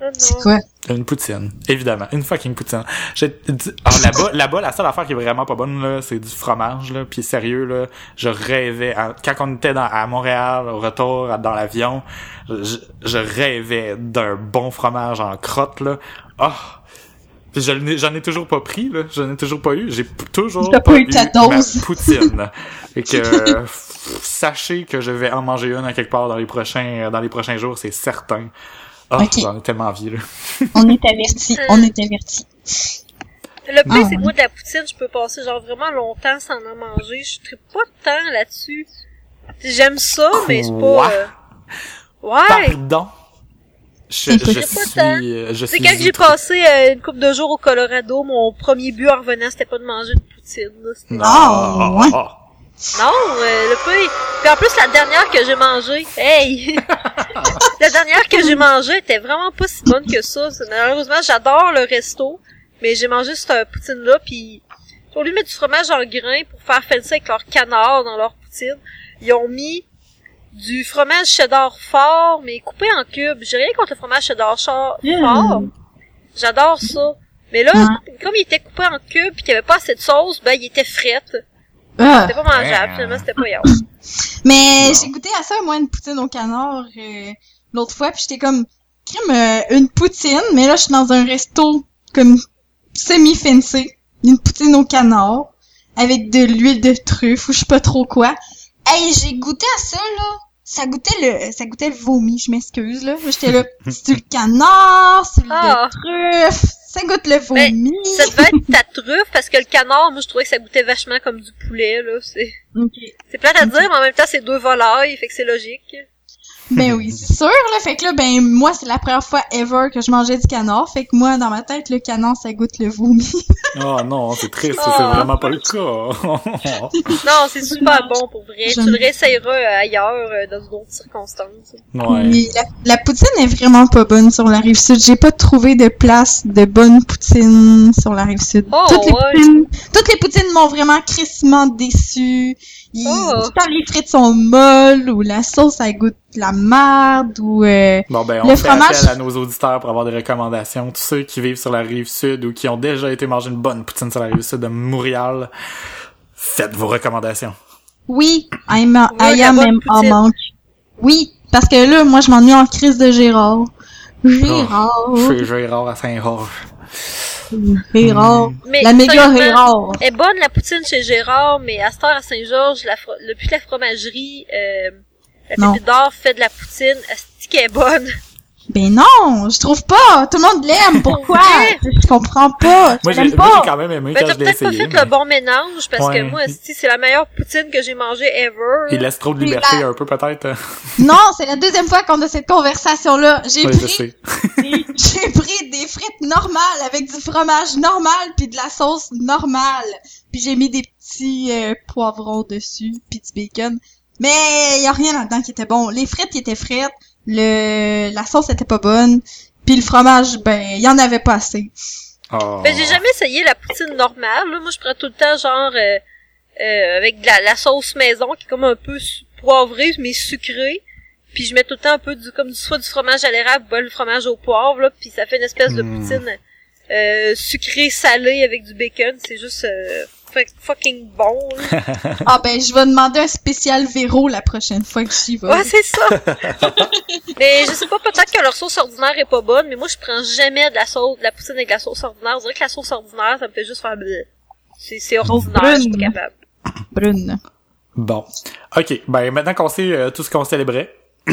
S1: Oh.
S3: C'est quoi?
S2: Une poutine, évidemment. Une fucking poutine. J'ai dit- ah, là-bas, là-bas, la seule affaire qui est vraiment pas bonne, là, c'est du fromage, là. Puis sérieux, là, je rêvais, à- quand on était dans, à Montréal, au retour, à- dans l'avion, je, je rêvais d'un bon fromage en crotte, là. Ah! Puis j'en ai toujours pas pris, là. Je n'ai toujours pas eu. J'ai toujours
S3: T'as pas eu ta
S2: ma
S3: dose. (laughs)
S2: poutine. Et que, (laughs) euh, sachez que je vais en manger une à quelque part dans les prochains, dans les prochains jours, c'est certain. Ah,
S3: Ok.
S2: j'en ai tellement envie, là. (laughs)
S3: On est avertis. On est avertis.
S1: Le pire,
S3: Ah,
S1: c'est que moi, de la poutine, je peux passer genre vraiment longtemps sans en manger. Je tripe pas tant là-dessus. J'aime ça, mais c'est pas... euh, Ouais!
S2: Pardon? Je, je suis, euh, je
S1: C'est quand j'ai passé euh, une couple de jours au Colorado, mon premier but en revenant, c'était pas de manger une poutine. là. C'était-
S3: Ah, ouais.
S1: Non, euh, le peu. Puis en plus, la dernière que j'ai mangée, hey! (laughs) la dernière que j'ai mangée était vraiment pas si bonne que ça. Malheureusement, j'adore le resto, mais j'ai mangé cette poutine-là, puis au lieu de mettre du fromage en grain pour faire fancy avec leur canard dans leur poutine, ils ont mis du fromage cheddar fort, mais coupé en cubes. J'ai rien contre le fromage cheddar fort. J'adore ça. Mais là,
S3: Ouais.
S1: comme il était coupé en cubes pis qu'il y avait pas assez de sauce, ben il était fret.
S3: Ah.
S1: C'était pas mangeable,
S2: Ouais.
S1: finalement c'était pas (laughs) yard.
S3: Mais j'ai goûté à ça, moi, une poutine au canard, euh, l'autre fois, puis j'étais comme, crème, euh, une poutine, mais là, je suis dans un resto, comme, semi-fancy, une poutine au canard, avec de l'huile de truffe, ou je sais pas trop quoi. Hey, j'ai goûté à ça, là, ça goûtait le, ça goûtait le vomi, je m'excuse, là. J'étais là, (laughs) c'est le canard, c'est
S1: Ah.
S3: le truffe, ça goûte le
S1: Ben,
S3: vomi.
S1: Ça devait être ta truffe parce que le canard, moi je trouvais que ça goûtait vachement comme du poulet là. C'est c'est plate à dire, mais en même temps c'est deux volailles, fait que c'est logique.
S3: Ben oui, c'est sûr, là. Fait que là, ben, moi, c'est la première fois ever que je mangeais du canard. Fait que moi, dans ma tête, le canard, ça goûte le vomi.
S2: Oh (laughs) non, c'est triste, ça,
S1: Oh.
S2: c'est vraiment pas le cas.
S1: Non, c'est super bon pour vrai. Tu le réessayeras euh, ailleurs euh, dans d'autres circonstances.
S2: ouais.
S3: Mais la, la poutine est vraiment pas bonne sur la rive sud. J'ai pas trouvé de place de bonne poutine sur la rive sud.
S1: Oh,
S3: toutes, les
S1: ouais.
S3: poutines, toutes les poutines m'ont vraiment crissement déçu. Il,
S1: Oh.
S3: Quand les frites sont molles ou la sauce, elle goûte la merde ou euh,
S2: Bon ben, on
S3: Le
S2: fait
S3: fromage-
S2: appel à nos auditeurs pour avoir des recommandations. Tous ceux qui vivent sur la rive sud ou qui ont déjà été manger une bonne poutine sur la rive sud de Montréal, faites vos recommandations.
S3: Oui, I'm a,
S1: Oui,
S3: I am
S1: bonne
S3: en manque. Oui, parce que là, moi, je m'ennuie en crise de Gérard. Gérard.
S2: Chez Gérard à Saint-Roch.
S3: Gérard.
S1: Mais
S3: La méga Gérard.
S1: Elle est bonne la poutine chez Gérard, mais à cette heure à Saint-Georges, la depuis la fromagerie, euh, la pépite d'or fait de la poutine, qu'elle est bonne?
S3: Ben non, je trouve pas. Tout le monde l'aime. Pourquoi? (laughs) je comprends pas.
S2: Moi,
S3: Je
S2: j'ai j'ai quand même aimé
S1: Ben,
S2: quand
S1: t'as
S2: je l'ai
S1: peut-être pas
S2: essayé.
S1: fait
S2: mais
S1: le bon ménage, parce
S2: Ouais.
S1: que moi, c'est la meilleure poutine que j'ai mangée ever.
S2: Il laisse trop de liberté
S3: la-
S2: un peu, peut-être. (laughs)
S3: Non, c'est la deuxième fois qu'on a cette conversation-là. J'ai
S2: Oui, je
S3: pris, (laughs) j'ai pris des frites normales avec du fromage normal puis de la sauce normale. Puis j'ai mis des petits euh, poivrons dessus puis du bacon. Mais y a rien là-dedans qui était bon. Les frites qui étaient frites, le la sauce était pas bonne, puis le fromage ben y en avait pas assez.
S2: Oh.
S1: Ben, j'ai jamais essayé la poutine normale, là. Moi, je prends tout le temps, genre, euh, euh, avec de la, la sauce maison, qui est comme un peu poivrée, mais sucrée. Puis je mets tout le temps un peu du, comme du, soit du fromage à l'érable, ou bien le fromage au poivre, là. Puis ça fait une espèce de
S2: Mm.
S1: poutine, euh, sucrée, salée avec du bacon. C'est juste, euh, fucking bon, là. (laughs)
S3: Ah ben je vais demander un spécial Véro la prochaine fois que j'y vais.
S1: Ouais, c'est ça. (laughs) mais je sais pas, peut-être que leur sauce ordinaire est pas bonne, mais moi, je prends jamais de la sauce, de la poutine avec de la sauce ordinaire. On dirait que la sauce ordinaire, ça me fait juste faire bleu. C'est, c'est ordinaire, je suis pas
S3: brune.
S1: capable.
S3: Brune.
S2: Bon. OK. Ben, maintenant qu'on sait euh, tout ce qu'on célébrait, (clears throat)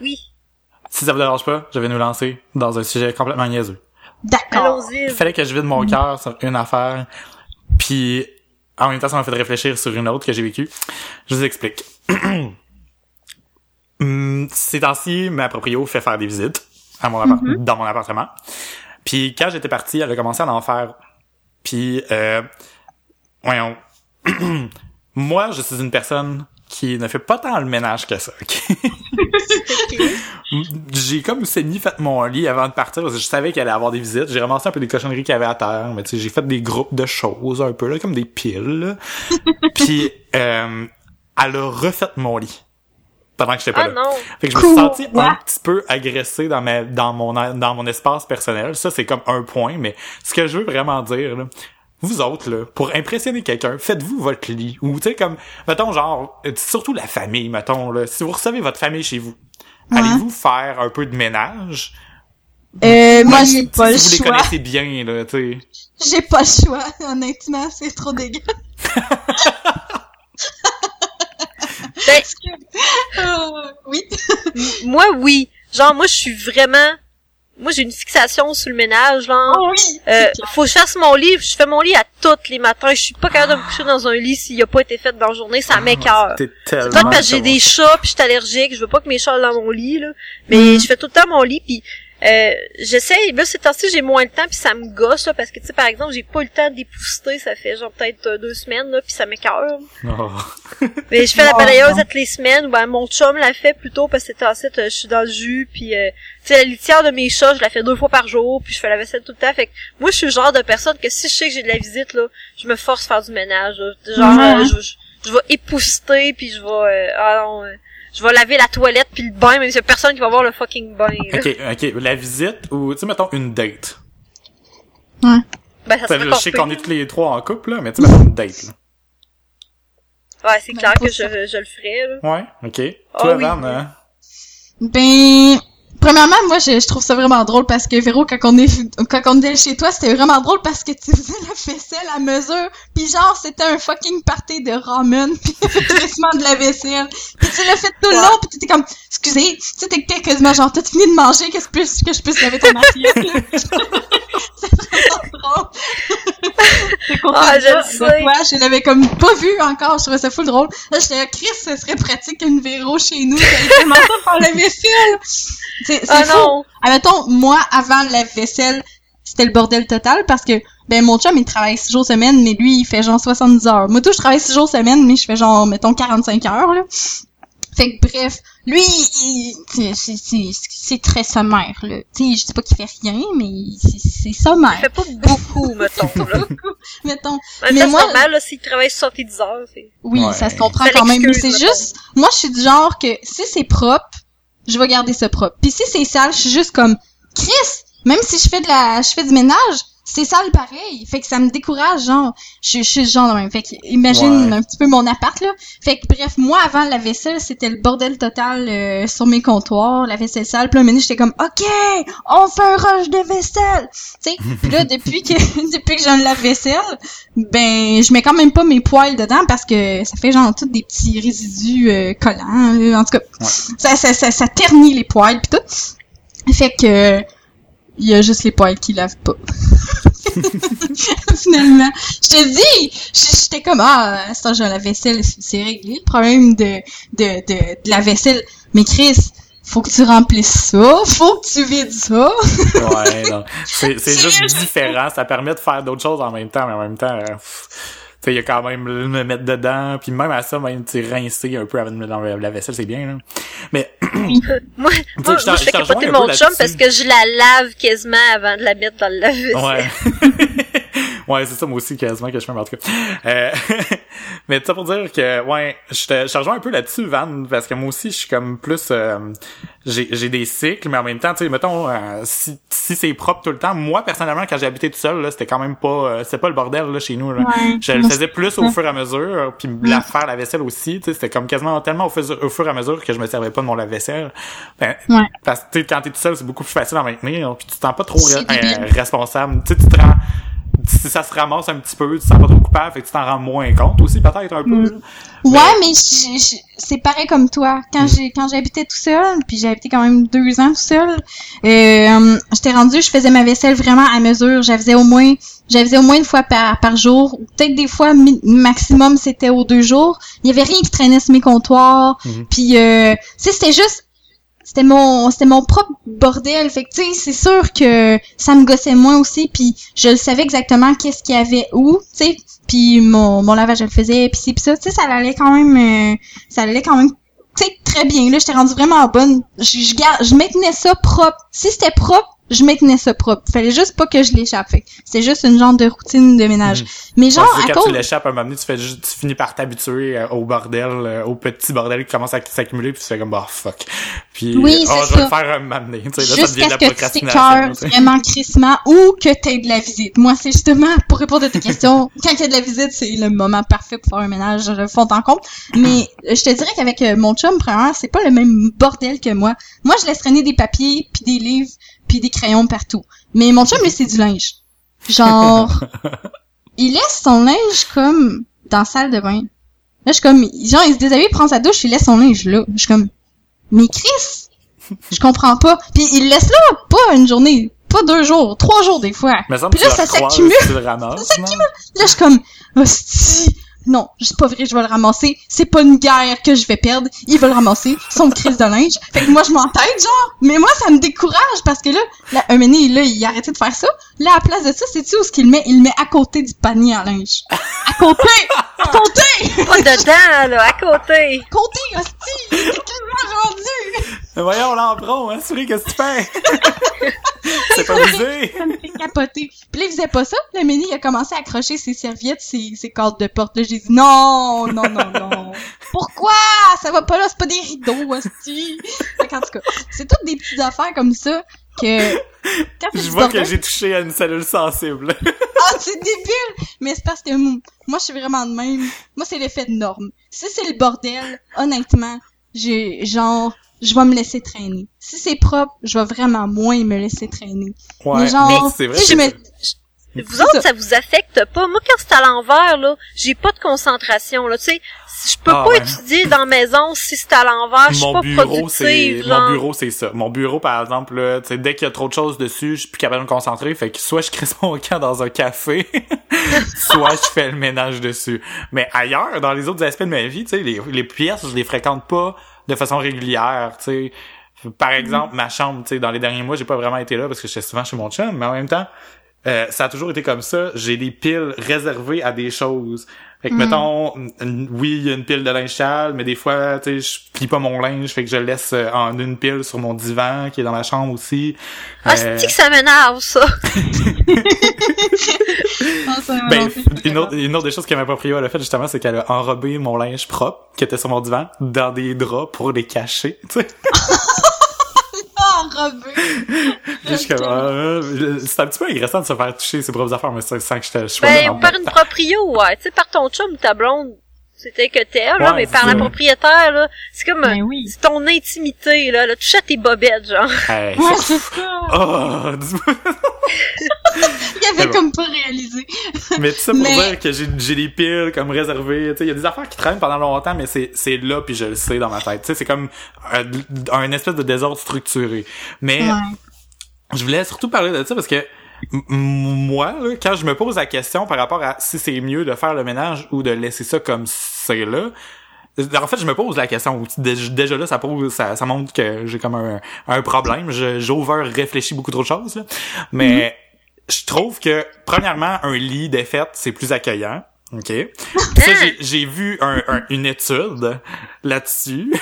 S1: Oui.
S2: si ça vous dérange pas, je vais nous lancer dans un sujet complètement niaiseux.
S3: D'accord.
S1: Allons-y.
S2: Il fallait que je vide mon cœur sur une affaire, puis en même temps, ça m'a fait réfléchir sur une autre que j'ai vécue. Je vous explique. Hum, (clears throat) Ces temps-ci, ma proprio fait faire des visites à mon appart- dans mon appartement. Puis quand j'étais parti, elle a commencé à en faire. Puis, euh, voyons. (clears throat) Moi, je suis une personne qui ne fait pas tant le ménage que ça. ok? (laughs) j'ai comme semi fait mon lit avant de partir parce que je savais qu'il allait avoir des visites. J'ai ramassé un peu des cochonneries qu'il y avait à terre, mais tu sais, j'ai fait des groupes de choses un peu là, comme des piles. (laughs) Puis euh, elle a refait mon lit pendant que j'étais pas
S1: Ah
S2: là.
S1: non.
S2: Fait que je me suis
S3: Cool.
S2: senti un petit peu agressé dans ma dans mon dans mon espace personnel. Ça c'est comme un point, mais ce que je veux vraiment dire là, vous autres là, pour impressionner quelqu'un, faites-vous votre lit ou tu sais comme mettons genre euh, surtout la famille mettons là, si vous recevez votre famille chez vous,
S3: Ouais.
S2: allez-vous faire un peu de ménage?
S3: Euh, moi, j'ai
S2: si
S3: pas le
S2: vous les
S3: choix.
S2: connaissez bien là, tu sais.
S3: J'ai pas le choix, honnêtement, c'est trop dégueu. (laughs)
S1: Ben,
S3: Euh, oui.
S1: moi, oui. Genre, moi, je suis vraiment... Moi, j'ai une fixation sur le ménage, genre.
S3: Oh oui.
S1: Euh, faut que je fasse mon lit. Je fais mon lit à tous les matins. Je suis pas capable de me coucher dans un lit s'il a pas été fait dans la journée. Ça m'écœure.
S2: T'es
S1: C'est peut-être parce que j'ai des chats puis je suis allergique, je veux pas que mes chats aillent dans mon lit là. Mais je fais tout le temps mon lit puis euh, j'essaie là ces temps-ci j'ai moins de temps puis ça me gosse là, parce que tu sais par exemple j'ai pas eu le temps d'épousseter ça fait genre peut-être euh, deux semaines là puis ça m'écœure.
S2: Oh.
S1: Mais je fais la
S3: Oh,
S1: balayeuse toutes les semaines ben mon chum l'a fait plutôt parce que ces temps-ci euh, je suis dans le jus puis euh, tu sais la litière de mes chats je la fais deux fois par jour puis je fais la vaisselle tout le temps fait que moi je suis le genre de personne que si je sais que j'ai de la visite là je me force à faire du ménage là. genre euh, je, je, je vais épousseter puis je vais euh, ah non euh, je vais laver la toilette puis le bain y a personne qui va voir le fucking bain là.
S2: OK, OK, la visite ou tu sais mettons une date?
S3: Ouais.
S1: ben ça serait
S2: je sais qu'on est tous les trois en couple là, mais tu sais mettons une date. Là.
S1: ouais c'est
S3: Ben,
S1: clair que je, je le ferais là.
S2: Ouais, OK.
S1: Ah
S2: Toi
S1: oui.
S2: Van, hein?
S3: Ben, premièrement, moi, je, je trouve ça vraiment drôle parce que Véro, quand on est, quand on était chez toi, c'était vraiment drôle parce que tu faisais la vaisselle à mesure, puis genre, c'était un fucking party de ramen, (laughs) puis le de la vaisselle. Puis tu l'as fait tout le
S1: Ouais.
S3: long, puis t'étais comme, excusez, tu sais, t'étais quasiment genre, t'as fini de manger, qu'est-ce que, je puisse- que je puisse laver ton assiette? (laughs) (laughs) C'est vraiment drôle. C'est
S1: Ah,
S3: fait
S1: je
S3: ça toi, je l'avais comme pas vu encore, je trouvais ça full drôle. Là, j'étais Chris, ce serait pratique une Véro chez nous, tellement ça faire la vaisselle. C'est c'est
S1: Ah
S3: fou.
S1: non
S3: Admettons, moi, avant la vaisselle, c'était le bordel total parce que, ben, mon chum, il travaille 6 jours semaine, mais lui, il fait genre 70 heures. Moi, tout, je travaille 6 jours semaine, mais je fais genre, mettons, 45 heures, là. Fait que, bref, lui, il- c'est- très sommaire, là. Tu sais, je dis pas qu'il fait rien, mais c'est c'est
S1: il
S3: sommaire,
S1: fait pas beaucoup (laughs) mettons là
S3: mettons.
S1: en
S3: Mais
S1: même temps
S3: moi-
S1: c'est normal là s'il travaille 70 heures c'est
S3: Oui,
S2: Ouais.
S3: ça se comprend
S1: Ça
S3: quand même, mais c'est juste, moi, je suis du genre que si c'est propre, je vais garder ça propre. Puis si c'est sale, je suis juste comme, Chris, même si je fais de la, je fais du ménage, c'est sale pareil. Fait que ça me décourage, genre, je, je suis genre même. Fait que imagine
S2: Ouais.
S3: un petit peu mon appart, là. Fait que bref, moi, avant la vaisselle, c'était le bordel total euh, sur mes comptoirs, la vaisselle sale. Puis là, j'étais comme, OK, on fait un rush de vaisselle. Tu sais, (laughs) puis là, depuis que, (laughs) depuis que j'ai un lave-vaisselle, ben, je mets quand même pas mes poils dedans parce que ça fait genre tout des petits résidus euh, collants. là. En tout cas,
S2: Ouais.
S3: ça, ça, ça, ça ternit les poils pis tout. Fait que il y a juste les poils qui lavent pas. (laughs) Finalement, je te dis, j'étais comme ah, temps j'ai la vaisselle, c'est réglé le problème de, de de de la vaisselle. Mais Chris, faut que tu remplisses ça, faut que tu vides ça.
S2: Ouais, non. (laughs) C'est, c'est juste différent. Ça permet de faire d'autres choses en même temps, mais en même temps, euh, sais, il y a quand même le me mettre dedans, puis même à ça, même, tu rincer un peu avant de mettre dans la vaisselle, c'est bien, là. Mais, (clears throat)
S1: moi, moi,
S2: je
S1: moi, je fais capoter mon chum parce que je la lave quasiment avant de la mettre dans le lave-vaisselle.
S2: ouais. (laughs) ouais, c'est ça, moi aussi, quasiment, que je fais, mais en tout cas. Euh, (laughs) mais ça pour dire que, ouais, je te, je rejoins un peu là-dessus, Van, parce que moi aussi, je suis comme plus, euh, j'ai, j'ai des cycles, mais en même temps, tu sais, mettons, euh, si, si c'est propre tout le temps, moi, personnellement, quand j'ai habité tout seul, là, c'était quand même pas, euh, c'était pas le bordel, là, chez nous, là.
S3: Ouais.
S2: Je le faisais plus au fur et à mesure, puis la faire la vaisselle aussi, tu sais, c'était comme quasiment tellement au fur, au fur et à mesure que je me servais pas de mon lave-vaisselle. Ben,
S3: Ouais.
S2: Parce que tu sais, quand t'es tout seul, c'est beaucoup plus facile à maintenir, puis tu te sens pas trop re- euh, responsable. Tu sais, tu te rends si ça se ramasse un petit peu, tu te sens pas trop coupable, fait que tu t'en rends moins compte aussi peut-être un peu.
S3: Mm.
S2: là.
S3: Ouais, mais c'est pareil comme toi. Quand j'ai quand j'habitais tout seul, puis j'ai habité quand même deux ans tout seul, euh, j'étais rendue, je faisais ma vaisselle vraiment à mesure. Je faisais au moins, je faisais au moins une fois par, par jour. ou Peut-être des fois maximum c'était aux deux jours. Il y avait rien qui traînait sur mes comptoirs.
S2: Mhm.
S3: Puis euh, c'était juste c'était mon c'était mon propre bordel. Fait que tu sais c'est sûr que ça me gossait moins aussi puis je le savais exactement qu'est-ce qu'il y avait où tu sais. Puis mon mon lavage je le faisais puis c'est puis ça. Tu sais ça allait quand même euh, ça allait quand même tu sais très bien. Là j'étais rendue vraiment bonne. Je je, je maintenais ça propre. Si c'était propre je maintenais ça propre fallait juste pas que je l'échappe c'était juste une genre de routine de ménage
S2: Mhm.
S3: mais genre
S2: Ouais, c'est
S3: à
S2: quand
S3: cause
S2: tu l'échappes à un moment donné, tu fais juste, tu finis par t'habituer euh, au bordel, euh, au petit bordel qui commence à s'accumuler, puis tu fais comme bah fuck. Puis
S3: Oui,
S2: oh,
S3: c'est
S2: je vais le faire un moment donné. Tu sais, là, ça devient de la procrastination.
S3: vraiment crissement ou que t'aies de la visite. Moi, c'est justement, pour répondre à tes questions, (laughs) quand il y a de la visite, c'est le moment parfait pour faire un ménage de fond en compte. Mais euh, je te dirais qu'avec mon chum, premièrement, c'est pas le même bordel que moi. Moi, je laisse traîner des papiers, puis des livres, puis des crayons partout. Mais mon chum, lui, c'est du linge. Genre, (laughs) il laisse son linge comme dans la salle de bain. Là, je suis comme, genre, il se déshabille, il prend sa douche, il laisse son linge là. Je suis comme, mais Chris, je comprends pas. Puis il laisse là, pas une journée, pas deux jours, trois jours des fois.
S2: Mais ça
S3: Puis là, ça s'accumule.
S2: Tu le ramasses, non?
S3: Là, je suis comme, hostie. Non, c'est pas vrai, je vais le ramasser. C'est pas une guerre que je vais perdre. Il va le ramasser, son crise de linge. Fait que moi, je m'entête, genre. Mais moi, ça me décourage parce que là, là un donné, là, il a arrêté de faire ça. Là, à la place de ça, c'est-tu où ce qu'il met? Il le met à côté du panier à linge. À côté! À côté! (laughs)
S1: Pas dedans, là, à côté.
S3: Côté, hostie! Il est tellement rendu!
S2: Mais voyons, l'empron, hein, souris, qu'est-ce que tu fais? (laughs) C'est pas visé!
S3: Ça me fait capoter. Puis là, il faisait pas ça. Le mini, il a commencé à accrocher ses serviettes, ses, ses cadres de porte. Là, j'ai dit non, non, non, non. (laughs) Pourquoi? Ça va pas là, c'est pas des rideaux, hostie. Qu'en tout cas, c'est toutes des petites affaires comme ça que... Quand c'est
S2: Je vois que j'ai touché à une cellule sensible. (laughs)
S3: Ah, c'est débile! Mais c'est parce que moi, je suis vraiment de même. Moi, c'est l'effet de norme. Si c'est le bordel, honnêtement, j'ai, genre, je vais me laisser traîner. Si c'est propre, je vais vraiment moins me laisser traîner.
S2: Ouais,
S3: Mais genre,
S2: c'est vrai.
S3: si je me-
S1: Vous autres,
S3: ça.
S1: ça. vous affecte pas. Moi, quand c'est à l'envers, là, j'ai pas de concentration, là. Tu sais, je peux
S2: Ah,
S1: pas
S2: ouais.
S1: étudier dans la maison si c'est à l'envers. Je suis
S2: mon
S1: pas
S2: bureau, mon bureau, c'est ça. Mon bureau, par exemple, là, tu sais, dès qu'il y a trop de choses dessus, je suis plus capable de me concentrer. Fait que soit je crisse mon camp dans un café, (laughs) soit je fais le ménage dessus. Mais ailleurs, dans les autres aspects de ma vie, tu sais, les, les pièces, je les fréquente pas de façon régulière, tu sais. Par exemple, ma chambre, tu sais, dans les derniers mois, j'ai pas vraiment été là parce que j'étais souvent chez mon chum, mais en même temps, euh, ça a toujours été comme ça. J'ai des piles réservées à des choses. Fait que,
S3: Mm.
S2: mettons, oui, il y a une pile de linge sale, mais des fois, tu sais, je plie pas mon linge, fait que je le laisse euh, en une pile sur mon divan, qui est dans ma chambre aussi.
S1: Ah,
S2: Euh,
S1: c'est que ça m'énerve, ça? (laughs)
S3: Ah, ça,
S2: ben,
S3: non,
S2: une autre, une autre des choses que ma propriétaire a fait, justement, c'est qu'elle a enrobé mon linge propre, qui était sur mon divan, dans des draps pour les cacher, tu sais. (laughs)
S3: enrobé. (laughs)
S2: Euh, c'est un petit peu agressant de se faire toucher ses propres affaires, mais ça sent que je te- je
S1: Ben, par une proprio, ouais. Tu sais, par ton chum ou ta blonde, c'était que t'es, là,
S2: Ouais,
S1: mais par la propriétaire, là, c'est comme,
S3: Ben oui.
S1: c'est ton intimité, là, là, touche à tes bobettes, genre.
S2: Hey,
S3: Ouais, c'est ça.
S2: Oh, (laughs) dis-moi-
S3: Il avait
S2: bon.
S3: comme pas réalisé.
S2: Mais tout ça pour
S3: Mais-
S2: dire que j'ai j'ai des piles comme réservées. Tu sais, il y a des affaires qui traînent pendant longtemps, mais c'est c'est là puis je le sais dans ma tête. Tu sais, c'est comme un, un espèce de désordre structuré. Mais
S3: Ouais.
S2: je voulais surtout parler de ça parce que moi, là, quand je me pose la question par rapport à si c'est mieux de faire le ménage ou de laisser ça comme c'est là, en fait, je me pose la question. Déjà, là, ça pose, ça, ça montre que j'ai comme un, un problème. J'over réfléchis beaucoup trop de choses. là. Mais je trouve que premièrement, un lit défaite, c'est plus accueillant. OK. Ça, j'ai- j'ai vu un, un- une étude là-dessus.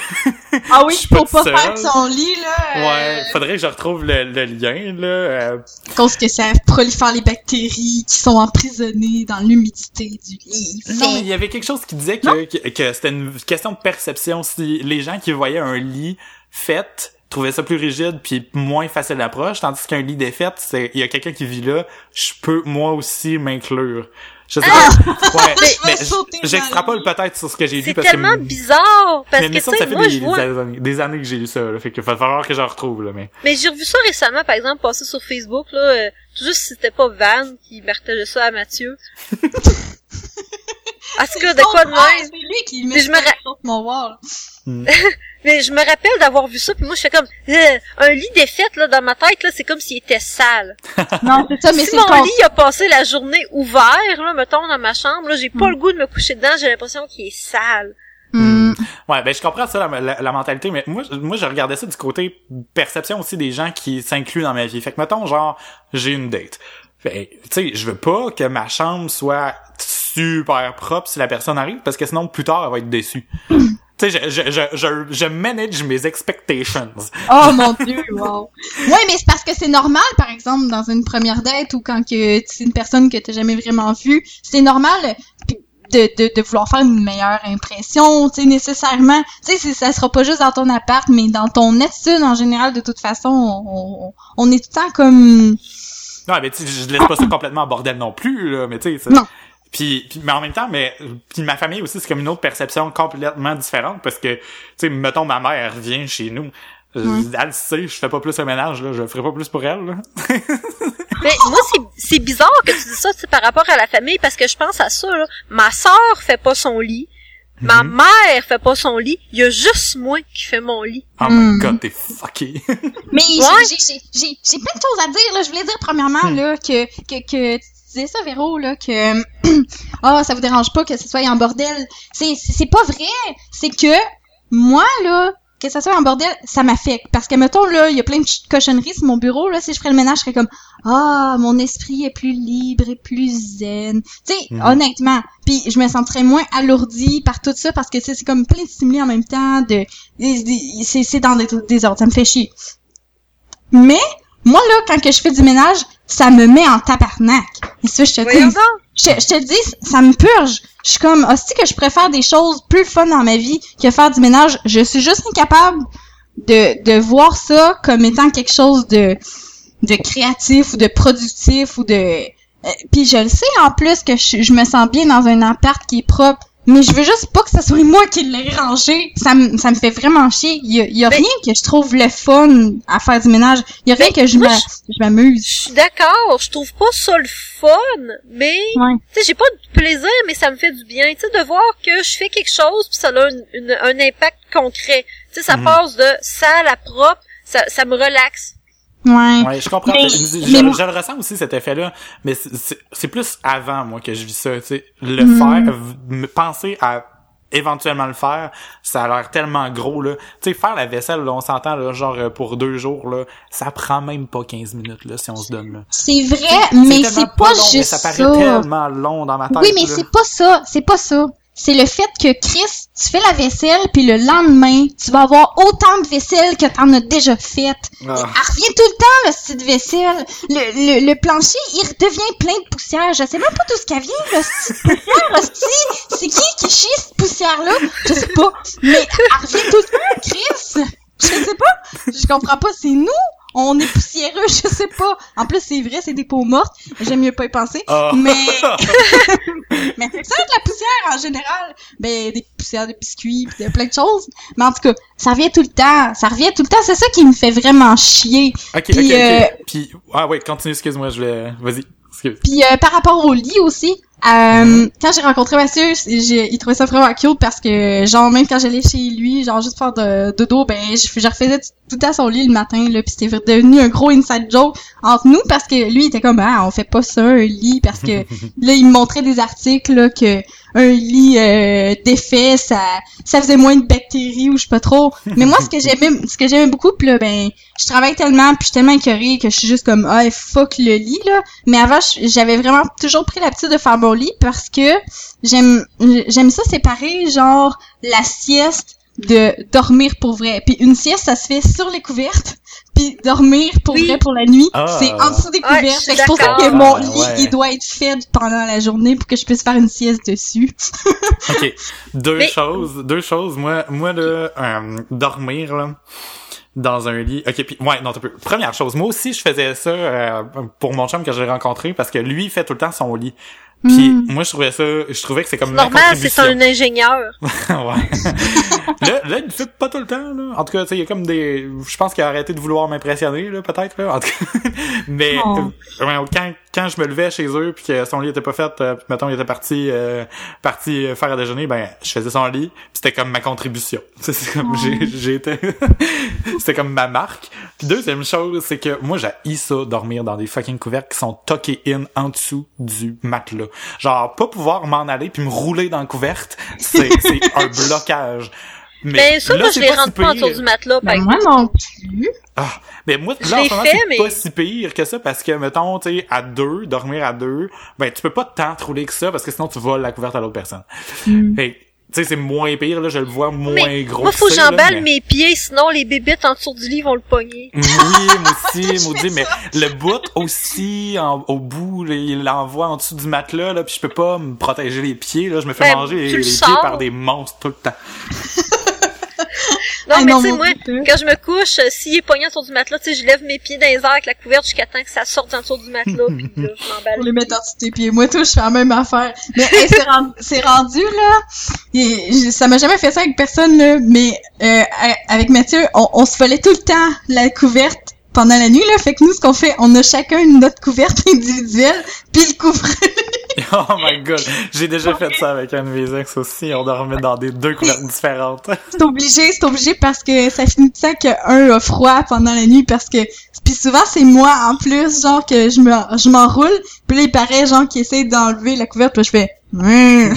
S3: Ah oui, (laughs)
S2: Je suis pas
S3: pas faire son lit, là. euh,
S2: Ouais, faudrait que je retrouve le, le lien, là. euh,
S3: à cause que ça prolifère les bactéries qui sont emprisonnées dans l'humidité du lit.
S2: Non, mais il y avait quelque chose qui disait que, que, que c'était une question de perception. Si les gens qui voyaient un lit fait trouvaient ça plus rigide puis moins facile d'approche, tandis qu'un lit défait, c'est il y a quelqu'un qui vit là, je peux moi aussi m'inclure. Je sais pas. Ouais, (laughs) mais j'extrapole peut-être sur ce que j'ai lu
S1: C'est
S2: parce
S1: tellement
S2: que
S1: bizarre, parce
S2: mais,
S1: que,
S2: mais ça, ça fait
S1: moi,
S2: des,
S1: je vois,
S2: des années, des années que j'ai lu ça, là, fait que va falloir que je retrouve là, mais
S1: mais j'ai revu ça récemment, par exemple, passer sur Facebook, là, euh, tout juste si c'était pas Van qui partageait ça à Mathieu. (laughs) En tout cas, de quoi de même?
S3: C'est lui qui
S1: Mais
S3: met
S1: je me ra-
S3: sur mon wall.
S1: Mais je me rappelle d'avoir vu ça, puis moi, je fais comme, euh, un lit défaite, là, dans ma tête, là, c'est comme s'il était sale. (laughs)
S3: Non, c'est ça, mais
S1: si mon lit a passé la journée ouvert, là, mettons, dans ma chambre, là, j'ai pas le goût de me coucher dedans, j'ai l'impression qu'il est sale.
S3: Hmm. Mm.
S2: Ouais, ben je comprends ça, la, la- la mentalité, mais moi, je- moi, je regardais ça du côté perception aussi des gens qui s'incluent dans ma vie. Fait que, mettons, genre, j'ai une date. Fait, tu sais, je veux pas que ma chambre soit super propre si la personne arrive, parce que sinon, plus tard, elle va être déçue. Tu sais, je, je, je, je, manage mes expectations.
S3: Oh (laughs) mon dieu, wow. Ouais, mais c'est parce que c'est normal, par exemple, dans une première date ou quand que c'est une personne que t'as jamais vraiment vue, c'est normal de, de, de vouloir faire une meilleure impression, tu sais, nécessairement. Tu sais, ça sera pas juste dans ton appart, mais dans ton attitude en général, de toute façon, on, on, est tout le temps comme...
S2: Non, mais tu sais, je laisse pas ça (coughs) complètement en bordel non plus, là, mais tu sais,
S3: Non.
S2: Puis, puis, mais en même temps, mais puis ma famille aussi, c'est comme une autre perception complètement différente parce que, tu sais, mettons, ma mère vient chez nous. Elle sait, je fais pas plus un ménage, là, je ferai pas plus pour elle, là. (laughs)
S1: Mais moi, c'est- c'est bizarre que tu dis ça tu sais, par rapport à la famille, parce que je pense à ça. Là. Ma sœur fait pas son lit. Ma
S2: Mhm.
S1: mère fait pas son lit. Il y a juste moi qui fais mon lit.
S2: Oh
S3: Hmm.
S2: my god, t'es fucké.
S3: Mais j'ai-
S1: Ouais.
S3: j'ai j'ai j'ai j'ai plein de choses à dire là. Je voulais dire premièrement là que que que disais ça Véro là que (clears throat) ah ça vous dérange pas que ce soit en bordel. C'est c'est pas vrai. C'est que moi là que ça soit en bordel, ça m'affecte parce que mettons là, il y a plein de ch- cochonneries sur mon bureau là, si je ferais le ménage, je serais comme ah, mon esprit est plus libre et plus zen. Tu sais,
S2: Mhm.
S3: honnêtement, puis je me sentirais moins alourdie par tout ça parce que c'est comme plein de stimuli en même temps de c'est c'est dans des des ordres, ça me fait chier. Mais moi là, quand que je fais du ménage, ça me met en tabarnak. Et ça, je te dis, je te le dis, ça me purge. Je suis comme, aussi que je préfère des choses plus fun dans ma vie que faire du ménage. Je suis juste incapable de, de voir ça comme étant quelque chose de, de créatif ou de productif ou de... euh, Puis je le sais en plus que je, je me sens bien dans un appart qui est propre, mais je veux juste pas que ce soit moi qui l'ai rangé. Ça me, ça me fait vraiment chier. Il y a, y a
S1: Mais-
S3: rien que je trouve le fun à faire du ménage. Il y a rien
S1: Mais
S3: que je
S1: moi,
S3: m'a-
S1: je-
S3: je m'amuse.
S1: Je suis d'accord, je trouve pas ça le fun, mais
S3: Ouais.
S1: tu sais, j'ai pas de plaisir, mais ça me fait du bien, tu sais, de voir que je fais quelque chose puis ça a une- une- un impact concret. Tu sais, ça
S2: Mhm.
S1: passe de sale à propre, ça, ça me relaxe.
S3: Ouais.
S2: Ouais, je comprends.
S3: Mais-
S2: je,
S3: mais
S2: le ressens aussi, cet effet-là, mais c'est- plus avant, moi, que je vis ça, tu sais. Le
S3: Mhm.
S2: faire, penser à éventuellement le faire, ça a l'air tellement gros, là. Tu sais, faire la vaisselle, là, on s'entend, là, genre, euh, pour deux jours, là, ça prend même pas 15 minutes, là, si on se donne, là.
S3: C'est vrai, mais c'est pas
S2: long, mais
S3: juste
S2: ça
S3: ça.
S2: paraît tellement long dans ma tête,
S3: Oui, mais c'est pas ça. C'est pas ça. C'est le fait que Chris, tu fais la vaisselle, puis le lendemain, tu vas avoir autant de vaisselle que t'en as déjà faite.
S2: Ah.
S3: Elle revient tout le temps, le petite vaisselle. Le, le, le plancher, il redevient plein de poussière. Je sais même pas d'où ce qu'elle vient, le petite poussière. C'est qui qui chie cette poussière-là? Je sais pas. Mais elle revient tout le temps, Chris. Je sais pas. Je comprends pas. C'est nous. On est poussiéreux, (laughs) je sais pas. En plus, c'est vrai, c'est des peaux mortes. J'aime mieux pas y penser.
S2: Ah.
S3: Mais (laughs) mais ça de la poussière en général, ben des poussières de biscuits pis de plein de choses. Mais en tout cas, ça revient tout le temps, ça revient tout le temps, c'est ça qui me fait vraiment chier.
S2: Ok,
S3: Puis,
S2: ok, ok.
S3: euh,
S2: Puis, ah ouais, continue, excuse-moi, je vais, vas-y.
S3: Puis euh, par rapport au lit aussi, euh, quand j'ai rencontré Mathieu, j'ai, il trouvait ça vraiment cute parce que genre même quand j'allais chez lui, genre juste faire de dodo, ben je, je refaisais tout à son lit le matin là, puis c'était devenu un gros inside joke entre nous parce que lui il était comme ah on fait pas ça un lit parce que (laughs) là il me montrait des articles là que un lit euh, défait ça ça faisait moins de bactéries ou je sais pas trop. Mais moi ce que j'aimais ce que j'aimais beaucoup puis là ben je travaille tellement puis je suis tellement écœurée que je suis juste comme ah fuck le lit là. Mais avant j'avais vraiment toujours pris l'habitude de faire mon lit parce que j'aime j'aime ça séparer genre la sieste de dormir pour vrai. Puis une sieste ça se fait sur les couvertes. Puis dormir pour
S1: Oui.
S3: vrai pour la nuit,
S2: Ah.
S3: c'est en dessous des
S1: Ouais,
S3: couvertes. Fait que c'est pour ça que mon
S2: Ah,
S3: lit,
S2: ouais.
S3: il doit être fait pendant la journée pour que je puisse faire une sieste dessus. (laughs)
S2: Ok, deux
S1: Mais-
S2: choses, deux choses. Moi, moi là, euh, dormir là dans un lit. Ok, puis ouais, non, t'as peu. Première chose, moi aussi, je faisais ça euh, pour mon chum que j'ai rencontré parce que lui il fait tout le temps son lit. Puis
S3: Mm.
S2: moi, je trouvais ça, je trouvais que c'est comme ma
S1: Normal, c'est un ingénieur. (laughs)
S2: ouais. là, là, il fait pas tout le temps, là. En tout cas, tu sais, il y a comme des, je pense qu'il a arrêté de vouloir m'impressionner, là, peut-être, là. En tout cas. (laughs) Mais,
S3: Oh.
S2: euh, quand, quand je me levais chez eux puis que son lit était pas fait, euh, puis mettons il était parti euh, parti faire à déjeuner, ben je faisais son lit, puis c'était comme ma contribution. (laughs) C'est comme j'ai j'ai été (laughs) c'était comme ma marque. Puis deuxième chose, c'est que moi j'ai ça dormir dans des fucking couvertes qui sont tuckés in en dessous du matelas. Genre pas pouvoir m'en aller puis me rouler dans la couverte, c'est c'est un (laughs) blocage. Mais
S1: Ben, ça,
S2: là,
S1: moi, je
S2: c'est
S1: les
S2: pas si
S1: rentre pas autour du matelas, par
S3: Ben,
S1: exemple.
S3: moi non plus.
S2: Ah, mais moi,
S1: Je
S2: là, en ce moment, c'est
S1: mais-
S2: pas si pire que ça parce que, mettons, tu sais, à deux, dormir à deux, ben, tu peux pas tant rouler que ça parce que sinon tu voles la couverte à l'autre personne. Fait que, tu sais, c'est moins pire, là, je le vois moins
S1: Mais
S2: gros.
S1: moi, faut que j'emballe
S2: mais-
S1: mes pieds, sinon les bébites en dessous du lit vont le pogner.
S2: Oui, moi aussi, (laughs) maudit, mais le bout aussi, en- au bout, là, il l'envoie en dessous du matelas, là, puis je peux pas me protéger les pieds, là, je me fais
S1: Ben,
S2: manger les,
S1: le
S2: les pieds par des monstres tout le temps.
S1: Non,
S3: Ah
S1: mais tu sais, moi, quand je me couche, euh, s'il est pogné autour du matelas, tu sais, je lève mes pieds dans les airs avec la couverte jusqu'à temps que ça sorte en dessous du matelas, (laughs) puis là, je m'emballe.
S3: Pour les mettre en dessous tes pieds. Moi, tout, je fais la même affaire. Mais hey, c'est rendu, (laughs) là. et ça m'a jamais fait ça avec personne, là. Mais euh, avec Mathieu, on, on se volait tout le temps la couverte pendant la nuit, là. Fait que nous, ce qu'on fait, on a chacun notre couverte (laughs) individuelle, puis le couvre.
S2: oh my god, j'ai déjà fait ça avec un de mes ex aussi, on dormait dans des deux couvertes différentes. (laughs)
S3: c'est obligé, c'est obligé parce que ça finit de ça qu'un a froid pendant la nuit parce que puis souvent c'est moi en plus genre que je me je m'enroule. Puis là il paraît genre qui essaie d'enlever la couverte. Puis je fais Hum. (laughs)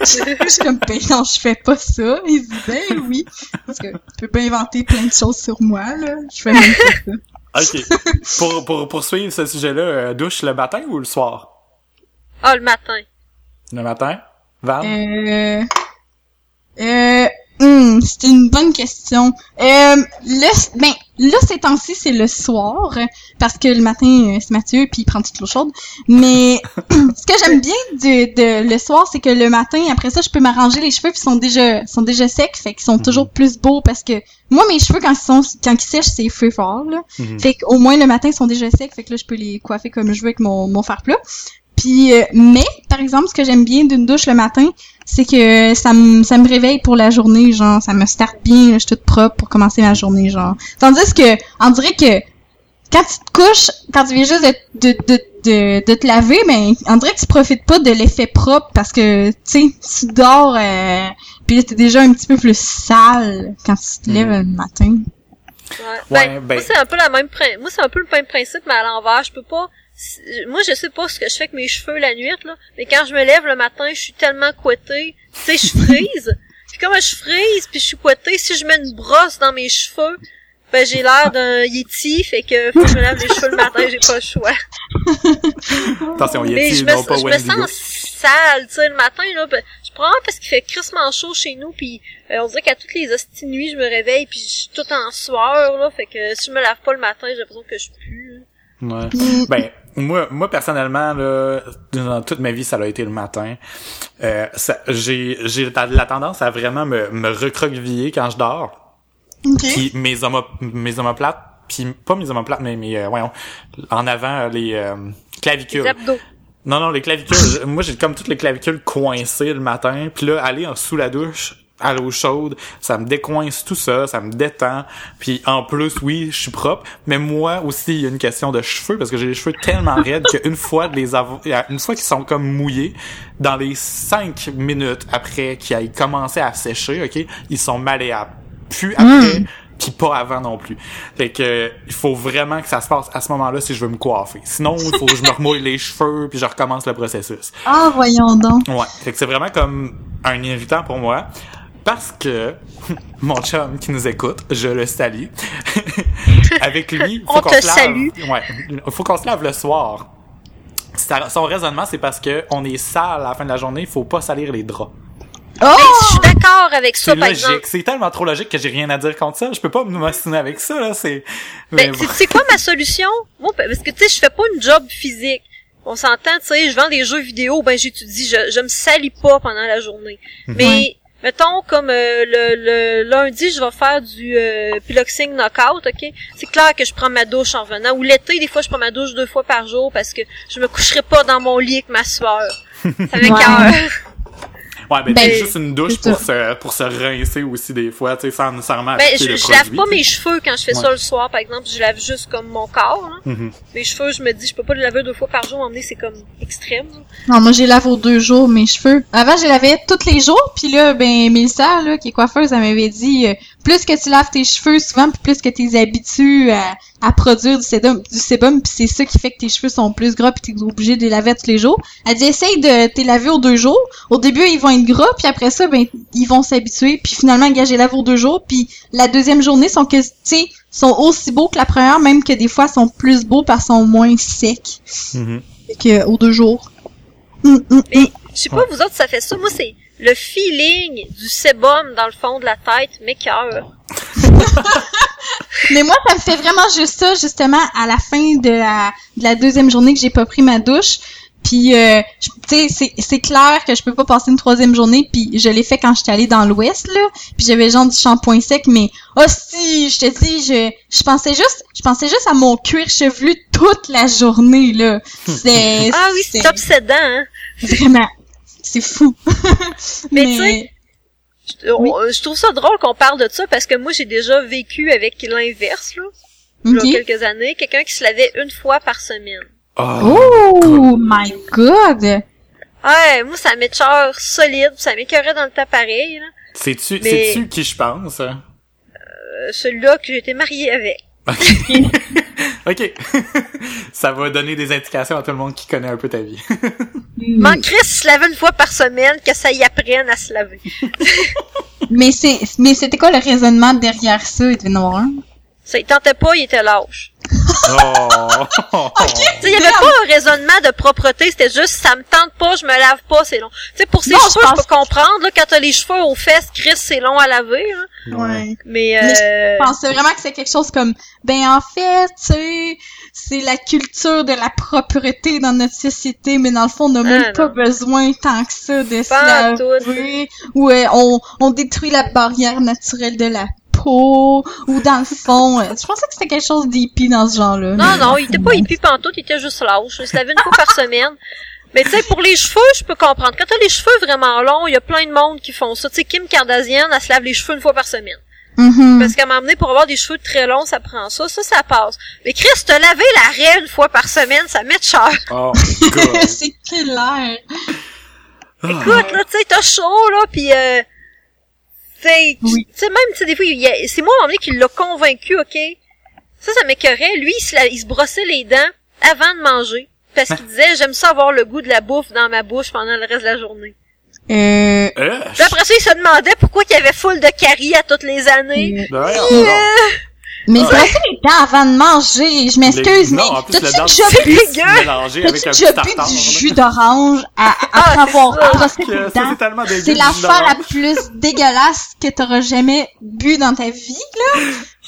S3: je suis comme ben non je fais pas ça. Il dit ben oui. Parce que tu peux pas inventer plein de choses sur moi là. Je fais même pas ça
S2: Ok. (laughs) pour, pour poursuivre ce sujet-là, euh, douche le matin ou le soir?
S1: Ah, le matin.
S2: Le matin? Van?
S3: Euh... Euh... c'est une bonne question. Euh, le, ben, là, ces temps-ci, c'est le soir, parce que le matin, euh, c'est Mathieu, puis il prend toute l'eau chaude. Mais (coughs) ce que j'aime bien de, de le soir, c'est que le matin, après ça, je peux m'arranger les cheveux, puis ils sont déjà, sont déjà secs, fait qu'ils sont toujours plus beaux, parce que moi, mes cheveux, quand ils sont, quand ils sèchent, c'est feu fort, là.
S2: Mhm.
S3: Fait qu'au moins, le matin, ils sont déjà secs, fait que là, je peux les coiffer comme je veux avec mon, mon fer plat. Puis, euh, mais, par exemple, ce que j'aime bien d'une douche le matin, c'est que ça me ça me réveille pour la journée, genre, ça me starte bien, là, je suis toute propre pour commencer ma journée, genre. Tandis que, on dirait que, quand tu te couches, quand tu viens juste de, de, de, de, de te laver, ben, on dirait que tu profites pas de l'effet propre parce que, tu sais, tu dors, euh, puis t'es déjà un petit peu plus sale quand tu te lèves
S2: Mhm.
S3: le matin.
S1: Ouais.
S2: Ouais,
S1: ben,
S2: ben-
S1: moi, c'est un peu la même moi, c'est un peu le même principe, mais à l'envers. Je peux pas, moi, je sais pas ce que je fais avec mes cheveux la nuit, là. Mais quand je me lève le matin, je suis tellement couettée. Tu sais, je (laughs) frise. puis comme je frise, puis je suis couettée, si je mets une brosse dans mes cheveux, ben, j'ai l'air d'un yeti, fait que faut que je me lave les cheveux le matin, j'ai pas le choix. (laughs)
S2: Attention,
S1: Mais
S2: Yeti,
S1: je me,
S2: non pas
S1: je me sens sale, tu sais, le matin, là. ben, Je prends parce qu'il fait crissement chaud chez nous, puis euh, on dirait qu'à toutes les hosties de nuit, je me réveille, puis je suis toute en sueur, là. Fait que si je me lave pas le matin, j'ai l'impression que je pue.
S2: Ouais. Ben, moi, moi personnellement, là, dans toute ma vie, ça a été le matin. Euh, ça- j'ai, j'ai la la tendance à vraiment me, me recroqueviller quand je dors. Puis mes mes omoplates, puis pas mes omoplates, mais mes, euh, voyons, en avant, les euh, clavicules.
S1: Les abdos.
S2: Non, non, les clavicules. moi, j'ai comme toutes les clavicules coincées le matin. Puis là, aller en sous la douche, à l'eau chaude, ça me décoince tout ça, ça me détend. Puis en plus, oui, je suis propre. Mais moi aussi, il y a une question de cheveux parce que j'ai les cheveux tellement raides (laughs) qu'une fois de les avoir, une fois qu'ils sont comme mouillés, dans les cinq minutes après qu'ils aient commencé à sécher, ok, ils sont malléables. Puis après. Puis pas avant non plus. Fait que il faut vraiment que ça se passe à ce moment-là si je veux me coiffer. Sinon, il faut que je me remouille les cheveux puis je recommence le processus.
S3: Ah, voyons donc.
S2: Ouais. Fait que c'est vraiment comme un irritant pour moi. Parce que (laughs) mon chum qui nous écoute, je le salue. (laughs) Avec lui, faut
S1: On
S2: qu'on
S1: te
S2: se lave.
S1: salue.
S2: Ouais. Faut qu'on se lave le soir. Ça- son raisonnement, c'est parce que on est sale à la fin de la journée, il faut pas salir les draps.
S3: Oh!
S1: Je suis d'accord avec ça,
S2: C'est
S1: par
S2: logique.
S1: exemple.
S2: C'est tellement trop logique que j'ai rien à dire contre ça. Je peux pas me m'ostiner avec ça, là. C'est. Mais
S1: Ben,
S2: bon.
S1: c'est- c'est quoi ma solution? Moi, ben, parce que, tu sais, je fais pas une job physique. On s'entend, tu sais, je vends des jeux vidéo, ben, j'étudie, je, je me salis pas pendant la journée.
S2: Mhm.
S1: Mais, mettons, comme euh, le, le lundi, je vais faire du euh, piloxing knockout, ok? C'est clair que je prends ma douche en revenant. Ou l'été, des fois, je prends ma douche deux fois par jour parce que je me coucherai pas dans mon lit avec ma sueur. (laughs) Ça m'écoeure.
S2: Ouais, ben,
S3: Ben,
S2: c'est juste une douche pour se, pour se rincer aussi des fois, tu sais, sans nécessairement
S1: Ben, je,
S2: le
S1: je lave pas mes cheveux quand je fais
S2: Ouais.
S1: ça le soir, par exemple. Je lave juste comme mon corps. Là.
S2: Mhm.
S1: Mes cheveux, je me dis, je peux pas les laver deux fois par jour. Emmener, c'est comme extrême. là.
S3: Non, moi, j'ai lave aux deux jours mes cheveux. Avant, je les lavais tous les jours, puis là, ben, Mélissa, là, qui est coiffeuse, elle m'avait dit, euh, plus que tu laves tes cheveux souvent, puis plus que t'es habitué à, à produire du sébum, du sébum, puis c'est ça qui fait que tes cheveux sont plus gras, puis t'es obligé de les laver tous les jours. Elle dit, essaye de te laver aux deux jours. Au début, ils vont être gras, puis après ça, ben, ils vont s'habituer, puis finalement, gars, j'ai lavé aux deux jours, puis la deuxième journée sont que, tu sais, sont aussi beaux que la première, même que des fois, sont plus beaux parce qu'ils sont moins secs
S2: Mhm.
S3: que aux deux jours. Hum, hum,
S1: Mais, je sais pas, vous autres, ça fait ça. Moi, c'est le feeling du sébum dans le fond de la tête, mes cœurs. (laughs)
S3: Mais moi, ça me fait vraiment juste ça, justement, à la fin de la, de la deuxième journée que j'ai pas pris ma douche. Puis, euh, tu sais, c'est- c'est clair que je peux pas passer une troisième journée. Puis, je l'ai fait quand j'étais allée dans l'Ouest, là. Puis, j'avais genre du shampoing sec. Mais, oh si, je te dis, je, je pensais juste, je pensais juste à mon cuir chevelu toute la journée, là. (laughs) C'est,
S1: Ah oui, c'est obsédant, hein.
S3: vraiment, c'est fou. (laughs)
S1: Mais tu sais, Je, on- je trouve ça drôle qu'on parle de ça parce que moi, j'ai déjà vécu avec l'inverse, là. Il y a quelques années. Quelqu'un qui se lavait une fois par semaine.
S2: Oh,
S3: Oh my god!
S1: Ouais, moi, ça m'écœure solide. Ça m'écœurait dans le tas pareil, là.
S2: C'est-tu,
S1: Mais-
S2: c'est-tu qui je pense? hein?
S1: Euh, celui-là que j'ai été mariée avec. (laughs) (laughs)
S2: ok. (laughs) Ça va donner des indications à tout le monde qui connaît un peu ta vie. (laughs)
S1: Man, Chris se lavait une fois par semaine, que ça y apprenne à se laver. (laughs)
S3: Mais c'est, mais c'était quoi le raisonnement derrière ça, il devait y en avoir un?
S1: Ça, il tentait pas, il était lâche.
S2: Oh.
S1: Il y avait pas un raisonnement de propreté, c'était juste, ça me tente pas, je me lave pas, c'est long. Tu sais, pour ses
S3: Non, je
S1: cheveux, je,
S3: pense-
S1: peux comprendre, là, quand t'as les cheveux aux fesses, Chris, c'est long à laver, hein.
S3: Ouais.
S1: Mais,
S3: Mais
S1: euh...
S3: Je pensais vraiment que c'est quelque chose comme, ben en fait, tu sais, c'est la culture de la propreté dans notre société, mais dans le fond, on n'a même
S1: Ah,
S3: pas
S1: non.
S3: besoin tant que ça de se
S1: Pas
S3: laver. Ou euh, on, on détruit la barrière naturelle de la ou dans le fond, euh, je pensais que c'était quelque chose d'hippie dans ce genre-là.
S1: Non, non, il était pas hippie pantoute, il était juste lâche. Il se lavait une fois par semaine. Mais tu sais, pour les cheveux, je peux comprendre. Quand t'as les cheveux vraiment longs, il y a plein de monde qui font ça. Tu sais, Kim Kardashian, elle se lave les cheveux une fois par semaine.
S3: Mhm.
S1: Parce qu'à m'emmener pour avoir des cheveux très longs, ça prend ça. Ça, ça passe. Mais Chris, te laver la raie une fois par semaine, ça met cher.
S2: Oh, (laughs)
S3: c'est clair.
S1: Écoute, là, tu sais, t'as chaud, là, pis euh, tu sais, tu
S3: Oui.
S1: tu sais, même, tu sais, des fois, il y a- c'est moi, à un moment donné, qui l'a convaincu, OK? Ça, ça m'écœurait. Lui, il se, la- il se brossait les dents avant de manger. Parce qu'il disait, j'aime ça avoir le goût de la bouffe dans ma bouche pendant le reste de la journée.
S3: Euh,
S1: Puis après ça, il se demandait pourquoi il y avait full de caries à toutes les années.
S3: euh,
S2: ouais,
S1: Euh,
S3: mais
S2: Ah.
S3: brosser les dents avant de manger, je m'excuse, mais t'as-tu déjà
S1: c'est
S3: bu déjà bu du jus d'orange à, après
S1: Ah,
S3: avoir brossé tes dents?
S2: c'est
S3: l'affaire la plus dégueulasse que t'auras jamais bu dans ta vie, là.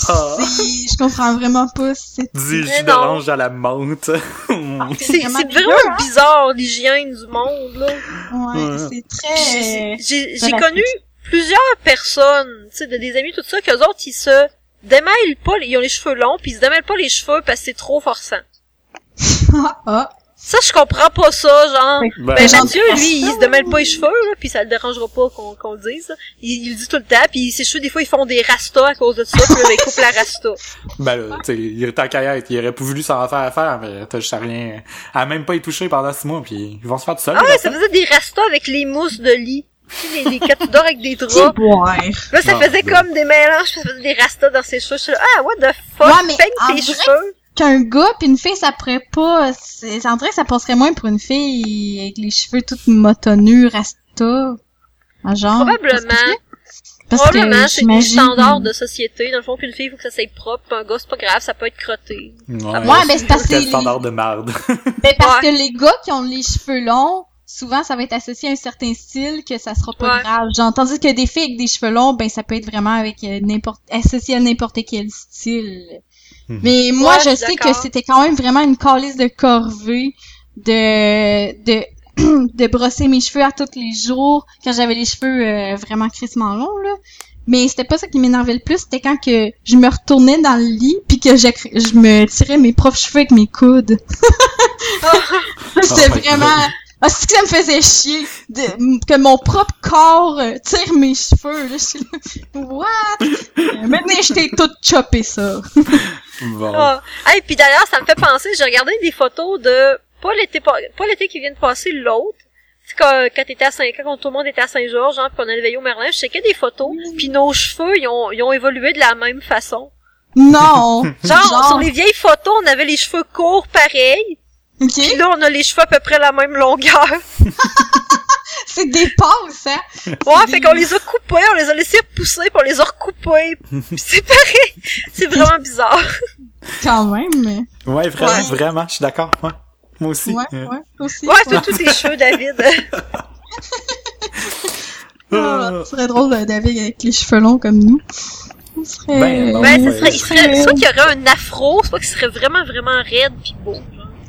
S2: Ah.
S3: Je comprends vraiment pas.
S2: Du jus d'orange à la menthe.
S1: C'est
S3: vraiment
S1: c'est vraiment
S3: hein?
S1: bizarre, l'hygiène du monde, là.
S3: ouais,
S2: Ouais.
S3: c'est
S1: J'ai
S3: très.
S1: j'ai- connu plusieurs personnes, tu sais, de des amis, tout ça, qu'eux autres, ils se démêlent pas, ils ont les cheveux longs, puis ils se démêlent pas les cheveux parce que c'est trop forçant. (laughs)
S3: Ah.
S1: Ça, je comprends pas ça, genre.
S2: Ben,
S1: Ben, Mathieu, lui, il se démêle pas les cheveux, là, puis ça le dérangera pas qu'on qu'on le dise. Il, il le dit tout le temps, puis ses cheveux, des fois, ils font des rastas à cause de ça, puis là, il coupe la rasta. (laughs)
S2: Ben, là, tu sais, il est y être, il aurait pas voulu s'en faire affaire, mais t'as juste à rien, à même pas y toucher pendant six mois, puis ils vont se faire tout seuls.
S1: Ah ouais, ça faisait des rastas avec les mousses de lit. Tu sais, les, les, quand tu dors avec des draps.
S3: boire.
S1: Là, ça faisait comme des mélanges, puis ça faisait des rastas dans ses cheveux. Je suis là, ah, what the fuck,
S3: Ouais, mais
S1: peigne
S3: en
S1: tes
S3: vrai,
S1: cheveux.
S3: Qu'un gars pis une fille, ça pourrait pas. c'est- dirait que ça passerait moins pour une fille avec les cheveux tout motonneux, rasta. Un genre.
S1: Probablement.
S3: Parce
S1: Probablement,
S3: que
S1: c'est des standards de société. Dans le fond, qu'une fille, faut que ça soit propre, puis un gars, c'est pas grave, ça peut être crotté.
S2: Ouais,
S3: Ouais, ben c'est parce que
S2: Quel
S3: les-
S2: standard de marde.
S3: Ben, parce
S1: Ouais.
S3: que les gars qui ont les cheveux longs, souvent ça va être associé à un certain style que ça sera pas
S1: Ouais.
S3: grave. Genre, tandis que des filles avec des cheveux longs, ben ça peut être vraiment avec euh, n'importe associé à n'importe quel style.
S2: Mhm.
S3: Mais moi,
S1: Ouais,
S3: je sais que c'était quand même vraiment une calice de corvée de de (clears throat) de brosser mes cheveux à tous les jours quand j'avais les cheveux euh, vraiment crissement longs là. Mais c'était pas ça qui m'énervait le plus, c'était quand que je me retournais dans le lit puis que je, je me tirais mes propres cheveux avec mes coudes. (laughs) (laughs) C'était
S2: Oh my
S3: vraiment Ah, c'est que ça me faisait chier de, que mon propre corps euh, tire mes cheveux. Là, je suis là, what? Euh, Maintenant, je t'ai tout chopé ça.
S2: Bon.
S1: Ah. Hey, puis d'ailleurs, ça me fait penser, j'ai regardé des photos de, pas l'été, pas, pas l'été qui vient de passer, l'autre. C'est quand, quand t'étais à Saint, quand tout le monde était à Saint-Georges, hein, pis on allait veiller au Merlin, je checkais des photos, puis nos cheveux, ils ont, ils ont évolué de la même façon.
S3: Non!
S1: Genre, sur les vieilles photos, on avait les cheveux courts pareils, Puis là, on a les cheveux à peu près la même longueur. (laughs)
S3: C'est des passes, hein?
S1: Ouais,
S3: des-
S1: fait qu'on les a coupés, on les a laissés pousser, puis on les a recoupés. Puis c'est pareil. C'est vraiment bizarre.
S3: Quand même, mais...
S2: Ouais, vraiment,
S3: Ouais.
S2: vraiment, je suis d'accord. Ouais. Moi aussi.
S3: Ouais,
S2: Euh,
S3: ouais, aussi.
S1: Ouais, c'est tous tes cheveux, David.
S3: Ah, (laughs) ce serait drôle, euh, David, avec les cheveux longs comme nous. Ce serait...
S2: Ben, non,
S1: Ben,
S2: ouais.
S1: ce serait, il serait, soit qu'il y aurait un afro, soit qu'il serait vraiment, vraiment raide pis beau.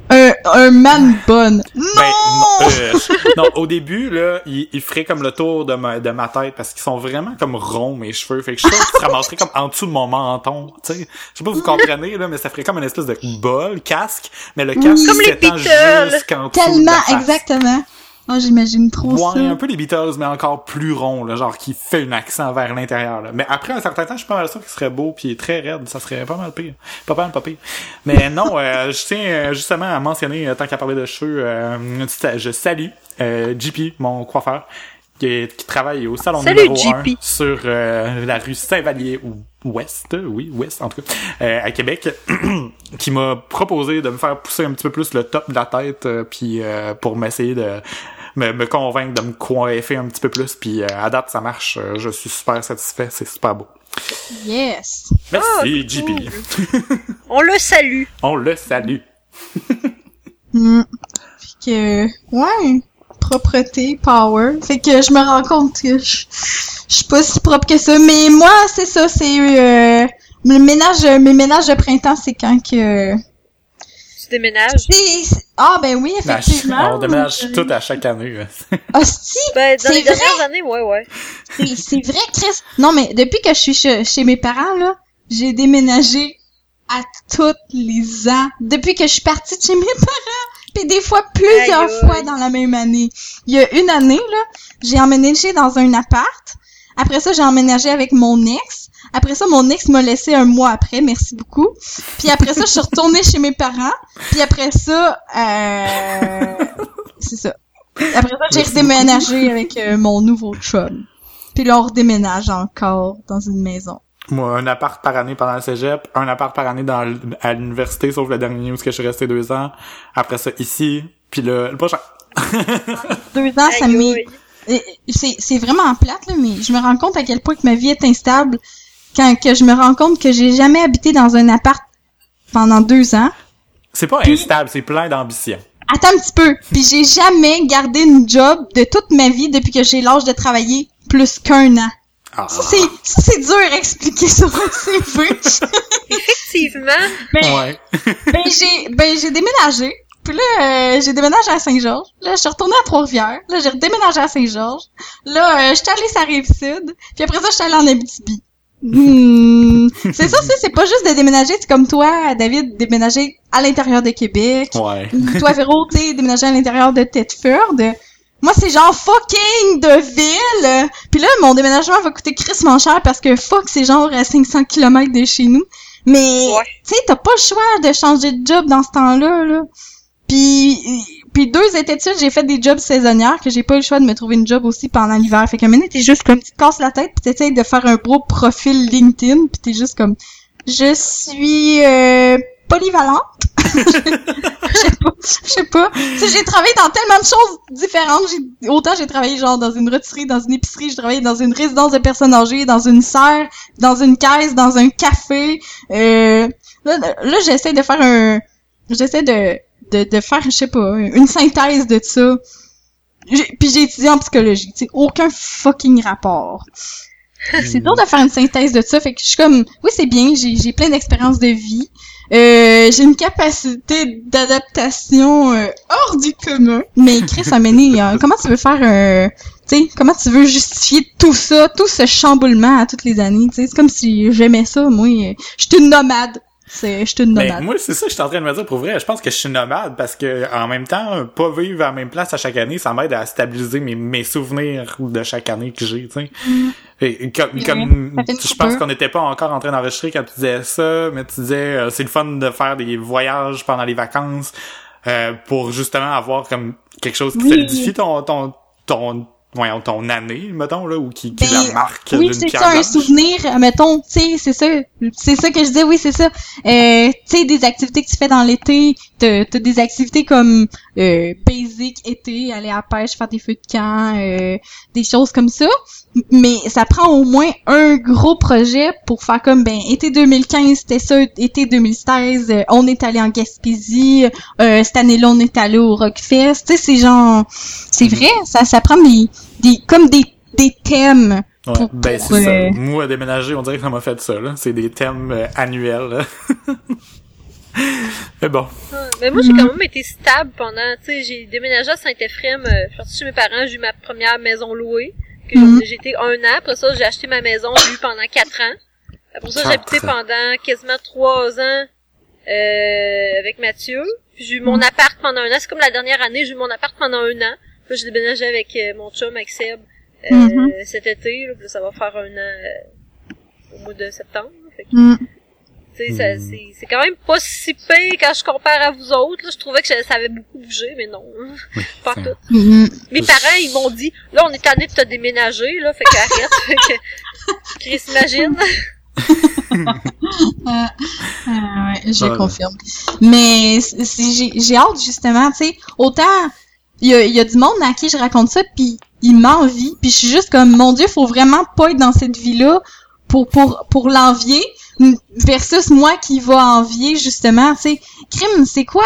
S3: Un, un man bun. Non!
S2: Ben, non, euh, (laughs) non, au début, là, il, il ferait comme le tour de ma, de ma tête parce qu'ils sont vraiment comme ronds, mes cheveux. Fait que je suis sûr qu'ils se ramasseraient comme en dessous de mon menton, tu sais. Je sais pas si vous comprenez, là, mais ça ferait comme une espèce de bol, casque, mais le casque
S1: Comme les
S2: s'étend jusqu'en dessous de la
S3: Tellement,
S2: face.
S3: exactement. Oh, j'imagine trop
S2: Ouais,
S3: ça.
S2: un peu les Beatles, mais encore plus rond, là, genre qui fait un accent vers l'intérieur. là. Mais après un certain temps, je suis pas mal sûr qu'il serait beau puis très raide, ça serait pas mal pire. Pas mal pas pire. Mais (laughs) non, euh, je tiens euh, justement à mentionner, euh, tant qu'à parler de cheveux, euh, je salue euh, JP, mon coiffeur, qui, qui travaille au salon
S1: Salut,
S2: numéro
S1: JP.
S2: 1 sur euh, la rue Saint-Vallier ou Ouest, oui, Ouest en tout cas, euh, à Québec, (clears throat) qui m'a proposé de me faire pousser un petit peu plus le top de la tête, euh, puis euh, pour m'essayer de me, me convaincre de me coiffer un petit peu plus, puis euh, à date ça marche, euh, je suis super satisfait, c'est super beau.
S3: Yes.
S2: Merci
S1: Ah,
S2: JP,
S1: cool. (laughs) On le salue.
S2: on le salue.
S3: Hmm. Fait que, ouais, propreté, power. Fait que je me rends compte que je, je suis pas si propre que ça. Mais moi, c'est ça, c'est euh, le ménage, mes ménages de printemps, c'est quand que.
S1: Tu déménages?
S3: Ah ben oui, effectivement.
S2: on déménage tout à chaque année. là. (laughs)
S3: Hostie,
S1: Ben, dans
S3: C'est
S1: les
S3: vrai?
S1: dernières années, ouais, ouais.
S3: c'est c'est vrai, Chris. Non mais depuis que je suis chez, chez mes parents là, j'ai déménagé à tous les ans. Depuis que je suis partie de chez mes parents, puis des fois plusieurs fois dans la même année. Il y a une année là, j'ai emménagé dans un appart. Après ça, j'ai emménagé avec mon ex. Après ça, mon ex m'a laissé un mois après, merci beaucoup. Puis après ça, je suis retournée chez mes parents. Puis après ça, euh... c'est ça. Après ça, j'ai redéménagé avec euh, mon nouveau chum. Puis là, on redéménage encore dans une maison.
S2: Moi, un appart par année pendant le cégep, un appart par année dans l- à l'université, sauf le dernier où je suis resté deux ans. Après ça, ici, puis le, le prochain. (laughs)
S3: Deux ans, ça m'est... c'est vraiment plate, là, mais je me rends compte à quel point que ma vie est instable quand que je me rends compte que j'ai jamais habité dans un appart pendant deux ans.
S2: C'est pas instable, c'est plein d'ambition.
S3: Attends un petit peu. Puis j'ai jamais gardé une job de toute ma vie depuis que j'ai l'âge de travailler plus qu'un an.
S2: Ah.
S3: Ça, c'est, ça, c'est dur à expliquer sur un CV. (laughs)
S1: Effectivement.
S3: ben,
S2: Ouais. (laughs)
S3: ben, j'ai, ben, j'ai déménagé. Puis là, euh, j'ai déménagé à Saint-Georges. Là, je suis retournée à Trois-Rivières. Là, j'ai redéménagé à Saint-Georges. Là, euh, j'étais allée sur la Rive-Sud. Puis après ça, j'étais allée en Abitibi. Hmm. (laughs) C'est ça, c'est, c'est pas juste de déménager. C'est comme toi, David, déménager à l'intérieur de Québec.
S2: Ouais.
S3: Toi, Véro, t'es déménagé à l'intérieur de Thetford. Moi, c'est genre fucking de ville. Puis là, mon déménagement va coûter crissement cher parce que fuck, c'est genre à 500 km de chez nous. Mais,
S1: Ouais.
S3: tu sais, t'as pas le choix de changer de job dans ce temps-là, là. Puis, puis deux étés j'ai fait des jobs saisonnières que j'ai pas eu le choix de me trouver une job aussi pendant l'hiver. Fait moment, donné, t'es juste comme, tu te casses la tête pis t'essayes de faire un beau profil LinkedIn pis t'es juste comme, je suis, euh, polyvalente. (laughs) Je sais pas, je sais pas. J'ai travaillé dans tellement de choses différentes. Autant j'ai travaillé genre dans une rôtisserie, dans une épicerie, j'ai travaillé dans une résidence de personnes âgées, dans une serre, dans une caisse, dans un café. Euh, là, là j'essaie de faire un, j'essaie de, de, de faire, je sais pas, une synthèse de ça. Puis j'ai étudié en psychologie, tu aucun fucking rapport. C'est dur de faire une synthèse de ça, fait que je suis comme, oui c'est bien, j'ai plein d'expériences de vie, euh, j'ai une capacité d'adaptation euh, hors du commun. Mais Chris Amené, euh, comment tu veux faire un... Tu sais, comment tu veux justifier tout ça, tout ce chamboulement à toutes les années, tu sais, c'est comme si j'aimais ça, moi. euh, Je suis une nomade. C'est, je suis une nomade.
S2: moi, c'est ça que je suis en train de me dire pour vrai. Je pense que je suis nomade parce que en même temps, pas vivre à la même place à chaque année, ça m'aide à stabiliser mes, mes souvenirs de chaque année que j'ai, tu sais. Et comme, comme je pense qu'on n'était pas encore en train d'enregistrer quand tu disais ça, mais tu disais euh, c'est le fun de faire des voyages pendant les vacances euh, pour justement avoir comme quelque chose qui
S3: Oui.
S2: solidifie ton ton ton voyons, ton année, mettons là, ou qui, qui
S3: Ben,
S2: la marque
S3: Oui,
S2: d'une
S3: c'est
S2: pierre
S3: ça, un souvenir, euh, mettons, tu sais, c'est ça, c'est ça que je disais, oui, c'est ça. Euh, tu sais, des activités que tu fais dans l'été, t'as des activités comme euh, basic été, aller à la pêche, faire des feux de camp, euh, des choses comme ça. Mais ça prend au moins un gros projet pour faire comme, ben, été 2015, c'était ça, été 2016, euh, on est allé en Gaspésie, euh, cette année-là, on est allé au Rockfest, tu sais, c'est genre, c'est vrai, ça, ça prend des, des, comme des, des thèmes
S2: Ouais,
S3: pour-
S2: ben
S3: pour,
S2: c'est ça.
S3: euh,
S2: Moi, à déménager, on dirait que ça m'a fait ça, là. C'est des thèmes euh, annuels, là. (laughs) (laughs) Mais bon.
S1: Mais moi, j'ai quand même été stable pendant, tu sais, j'ai déménagé à Saint-Ephrem, euh, je suis partie chez mes parents, j'ai eu ma première maison louée, que
S3: Mhm.
S1: j'ai été un an, après ça, j'ai acheté ma maison, j'ai eu pendant quatre ans. Après ça, j'ai habité
S2: Quatre.
S1: pendant quasiment trois ans, euh, avec Mathieu. Puis j'ai eu mon appart pendant un an, c'est comme la dernière année, j'ai eu mon appart pendant un an. Puis là, j'ai déménagé avec euh, mon chum, avec Seb, euh,
S3: Mhm.
S1: cet été, là, puis là, ça va faire un an euh, au mois de septembre. là. Fait que,
S3: Mm.
S1: Ça- c'est c'est quand même pas si pire quand je compare à vous autres. Là. Je trouvais que ça ça avait beaucoup bougé, mais non. (laughs) pas tout.
S3: Mm.
S1: Mes parents, ils m'ont dit, là, on est tanné de te déménager, là, fait qu'arrête. (laughs) fait que, Chris, imagine. (laughs)
S3: Ah, ah, ouais, je
S2: Voilà.
S3: confirme. Mais j'ai j'ai hâte justement, tu sais, autant il y a, il y a du monde à qui je raconte ça, puis il m'envie, puis je suis juste comme mon Dieu, faut vraiment pas être dans cette vie-là pour pour pour l'envier versus moi qui va envier justement, tu sais, crime, c'est quoi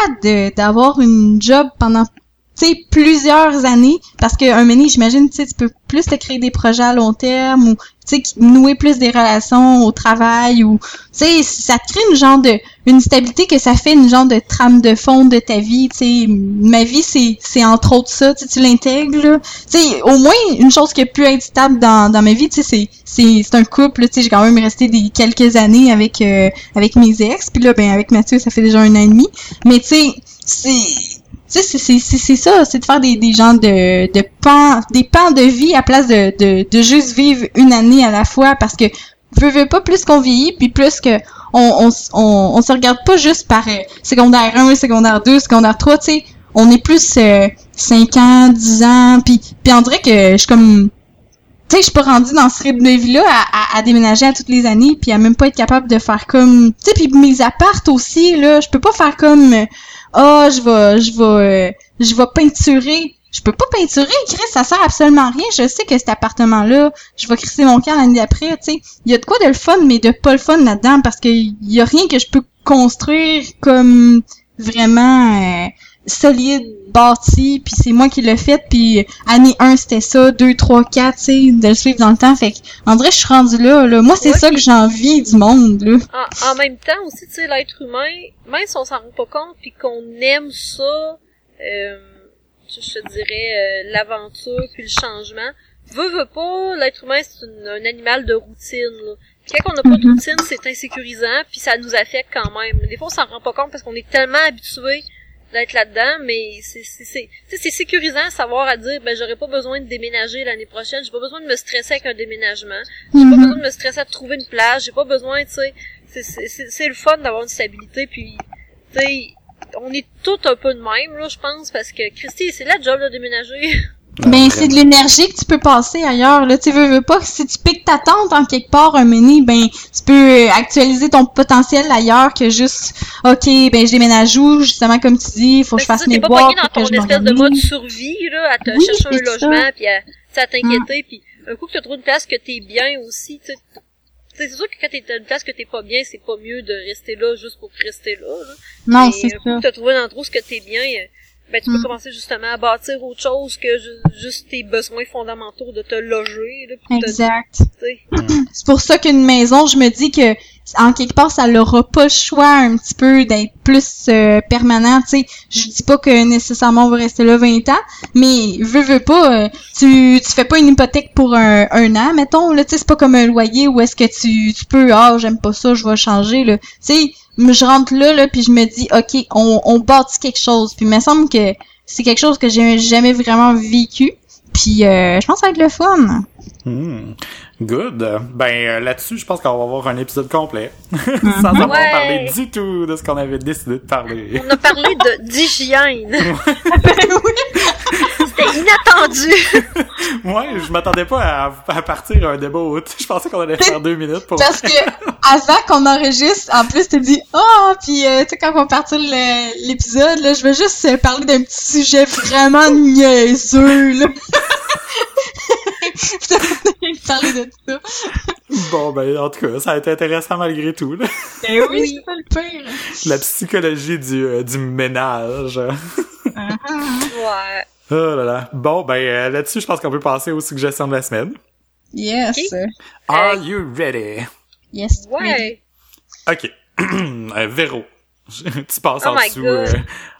S3: d'avoir une job pendant tu sais plusieurs années? Parce que un mini j'imagine tu sais tu peux plus te créer des projets à long terme ou tu sais nouer plus des relations au travail ou tu sais ça te crée une genre de une stabilité que ça fait une genre de trame de fond de ta vie tu sais. Ma vie c'est c'est entre autres ça tu l'intègres tu sais au moins une chose qui a pu être dans dans ma vie tu sais c'est c'est c'est un couple tu sais j'ai quand même resté des quelques années avec euh, avec mes ex puis là ben avec Mathieu ça fait déjà un an et demi. Mais tu sais c'est tu sais, c'est- ça, c'est de faire des, des genres de, de pans, des pans de vie à place de, de, de juste vivre une année à la fois parce que veux, veux pas plus qu'on vieillit puis plus que on, on, on, on se regarde pas juste par euh, secondaire 1, secondaire 2, secondaire 3, tu sais, on est plus euh, 5 ans, 10 ans puis puis on dirait que je suis comme tu sais, je suis pas rendue dans ce rythme de vie-là à, déménager à toutes les années, puis à même pas être capable de faire comme... Tu sais, puis mes appartes aussi, là, je peux pas faire comme... Ah, je vais... Je vais... euh, je vais peinturer. Je peux pas peinturer, Chris, ça sert absolument à rien. Je sais que cet appartement-là, je vais crisser mon camp l'année d'après, tu sais. Il y a de quoi de le fun, mais de pas le fun là-dedans, parce que y a rien que je peux construire comme vraiment euh, solide, bâti, puis c'est moi qui l'ai fait, puis année 1 c'était ça, 2, 3, 4, tu sais, de le suivre dans le temps, fait que, en vrai, je suis rendue là, là. Moi, c'est
S1: Ouais,
S3: ça que j'ai envie du monde, là.
S1: En, en même temps aussi, tu sais, l'être humain, même si on s'en rend pas compte puis qu'on aime ça, euh, je, te dirais, euh, l'aventure puis le changement, veut, veut pas, l'être humain, c'est un animal de routine, là. Quand on n'a pas de
S3: Mhm.
S1: routine, c'est insécurisant, puis ça nous affecte quand même. Des fois, on s'en rend pas compte parce qu'on est tellement habitué d'être là-dedans, mais c'est c'est sécurisant à savoir à dire ben j'aurais pas besoin de déménager l'année prochaine, j'ai pas besoin de me stresser avec un déménagement, j'ai pas
S3: Mhm.
S1: besoin de me stresser à trouver une place, j'ai pas besoin, tu sais, c'est- c'est c'est- c'est le fun d'avoir une stabilité puis tu sais on est tous un peu de même là, je pense parce que Christy, c'est la job de déménager. (laughs)
S3: Ben, c'est de l'énergie que tu peux passer ailleurs, là. Tu veux, veux pas, si tu piques ta tente en quelque part, un mini, ben, tu peux euh, actualiser ton potentiel ailleurs que juste, ok, ben, je déménage où, justement, comme tu dis, faut que je
S1: Ben,
S3: fasse
S1: c'est ça,
S3: mes
S1: t'es pas
S3: boîtes,
S1: pogné dans
S3: faut
S1: ton
S3: que je
S1: espèce de mode survie là, à te
S3: Oui,
S1: chercher un
S3: ça.
S1: logement puis à, tu sais, à t'inquiéter puis un coup que tu trouves une place que t'es bien aussi, tu sais, tu sais, c'est sûr que quand t'es dans une place que t'es pas bien, c'est pas mieux de rester là juste pour rester là. là.
S3: Non, c'est
S1: un coup
S3: ça.
S1: que t'as trouvé un endroit où ce que t'es bien, euh, ben tu peux
S3: Mm.
S1: commencer justement à bâtir autre chose que ju- juste tes besoins fondamentaux de te loger, là,
S3: Exact. (clears throat) C'est pour ça qu'une maison, je me dis que en quelque part, ça n'aura pas le choix un petit peu d'être plus euh, permanent, tu sais. Je dis pas que nécessairement on va rester là 20 ans, mais veux, veux pas, euh, tu, tu fais pas une hypothèque pour un, un an, mettons, là, tu sais, c'est pas comme un loyer où est-ce que tu, tu peux, ah, j'aime pas ça, je vais changer, là. Tu sais, je rentre là, là, puis je me dis, ok, on, on bâtit quelque chose. Puis il me semble que c'est quelque chose que j'ai jamais vraiment vécu. Puis euh, je pense que ça va être le fun.
S2: Hmm. Good. Ben euh, là-dessus, je pense qu'on va avoir un épisode complet (laughs) sans avoir
S1: Ouais.
S2: parlé du tout de ce qu'on avait décidé de parler.
S1: On a parlé de (laughs) d'hygiène. (laughs) C'était inattendu. (laughs)
S2: Moi, je m'attendais pas à, à partir un débat haut. Je pensais qu'on allait faire deux minutes pour.
S3: Parce que avant qu'on enregistre, en plus, tu dis Ah, puis euh, tu sais, quand on va partir l'épisode, là, je veux juste euh, parler d'un petit sujet vraiment niaiseux, là. (laughs) Parlé de ça.
S2: Bon, ben en tout cas, ça a été intéressant malgré tout. là.
S3: Ben oui, c'est pas le pire.
S2: La psychologie du, euh, du ménage.
S1: Ouais.
S2: Oh là là. Bon, ben euh, là-dessus, je pense qu'on peut passer aux suggestions de la semaine.
S3: Yes.
S2: Are you ready?
S3: Yes.
S1: Ouais.
S2: Ok. (clears throat) euh, Véro. (laughs) tu passes
S1: Oh
S2: en dessous, euh,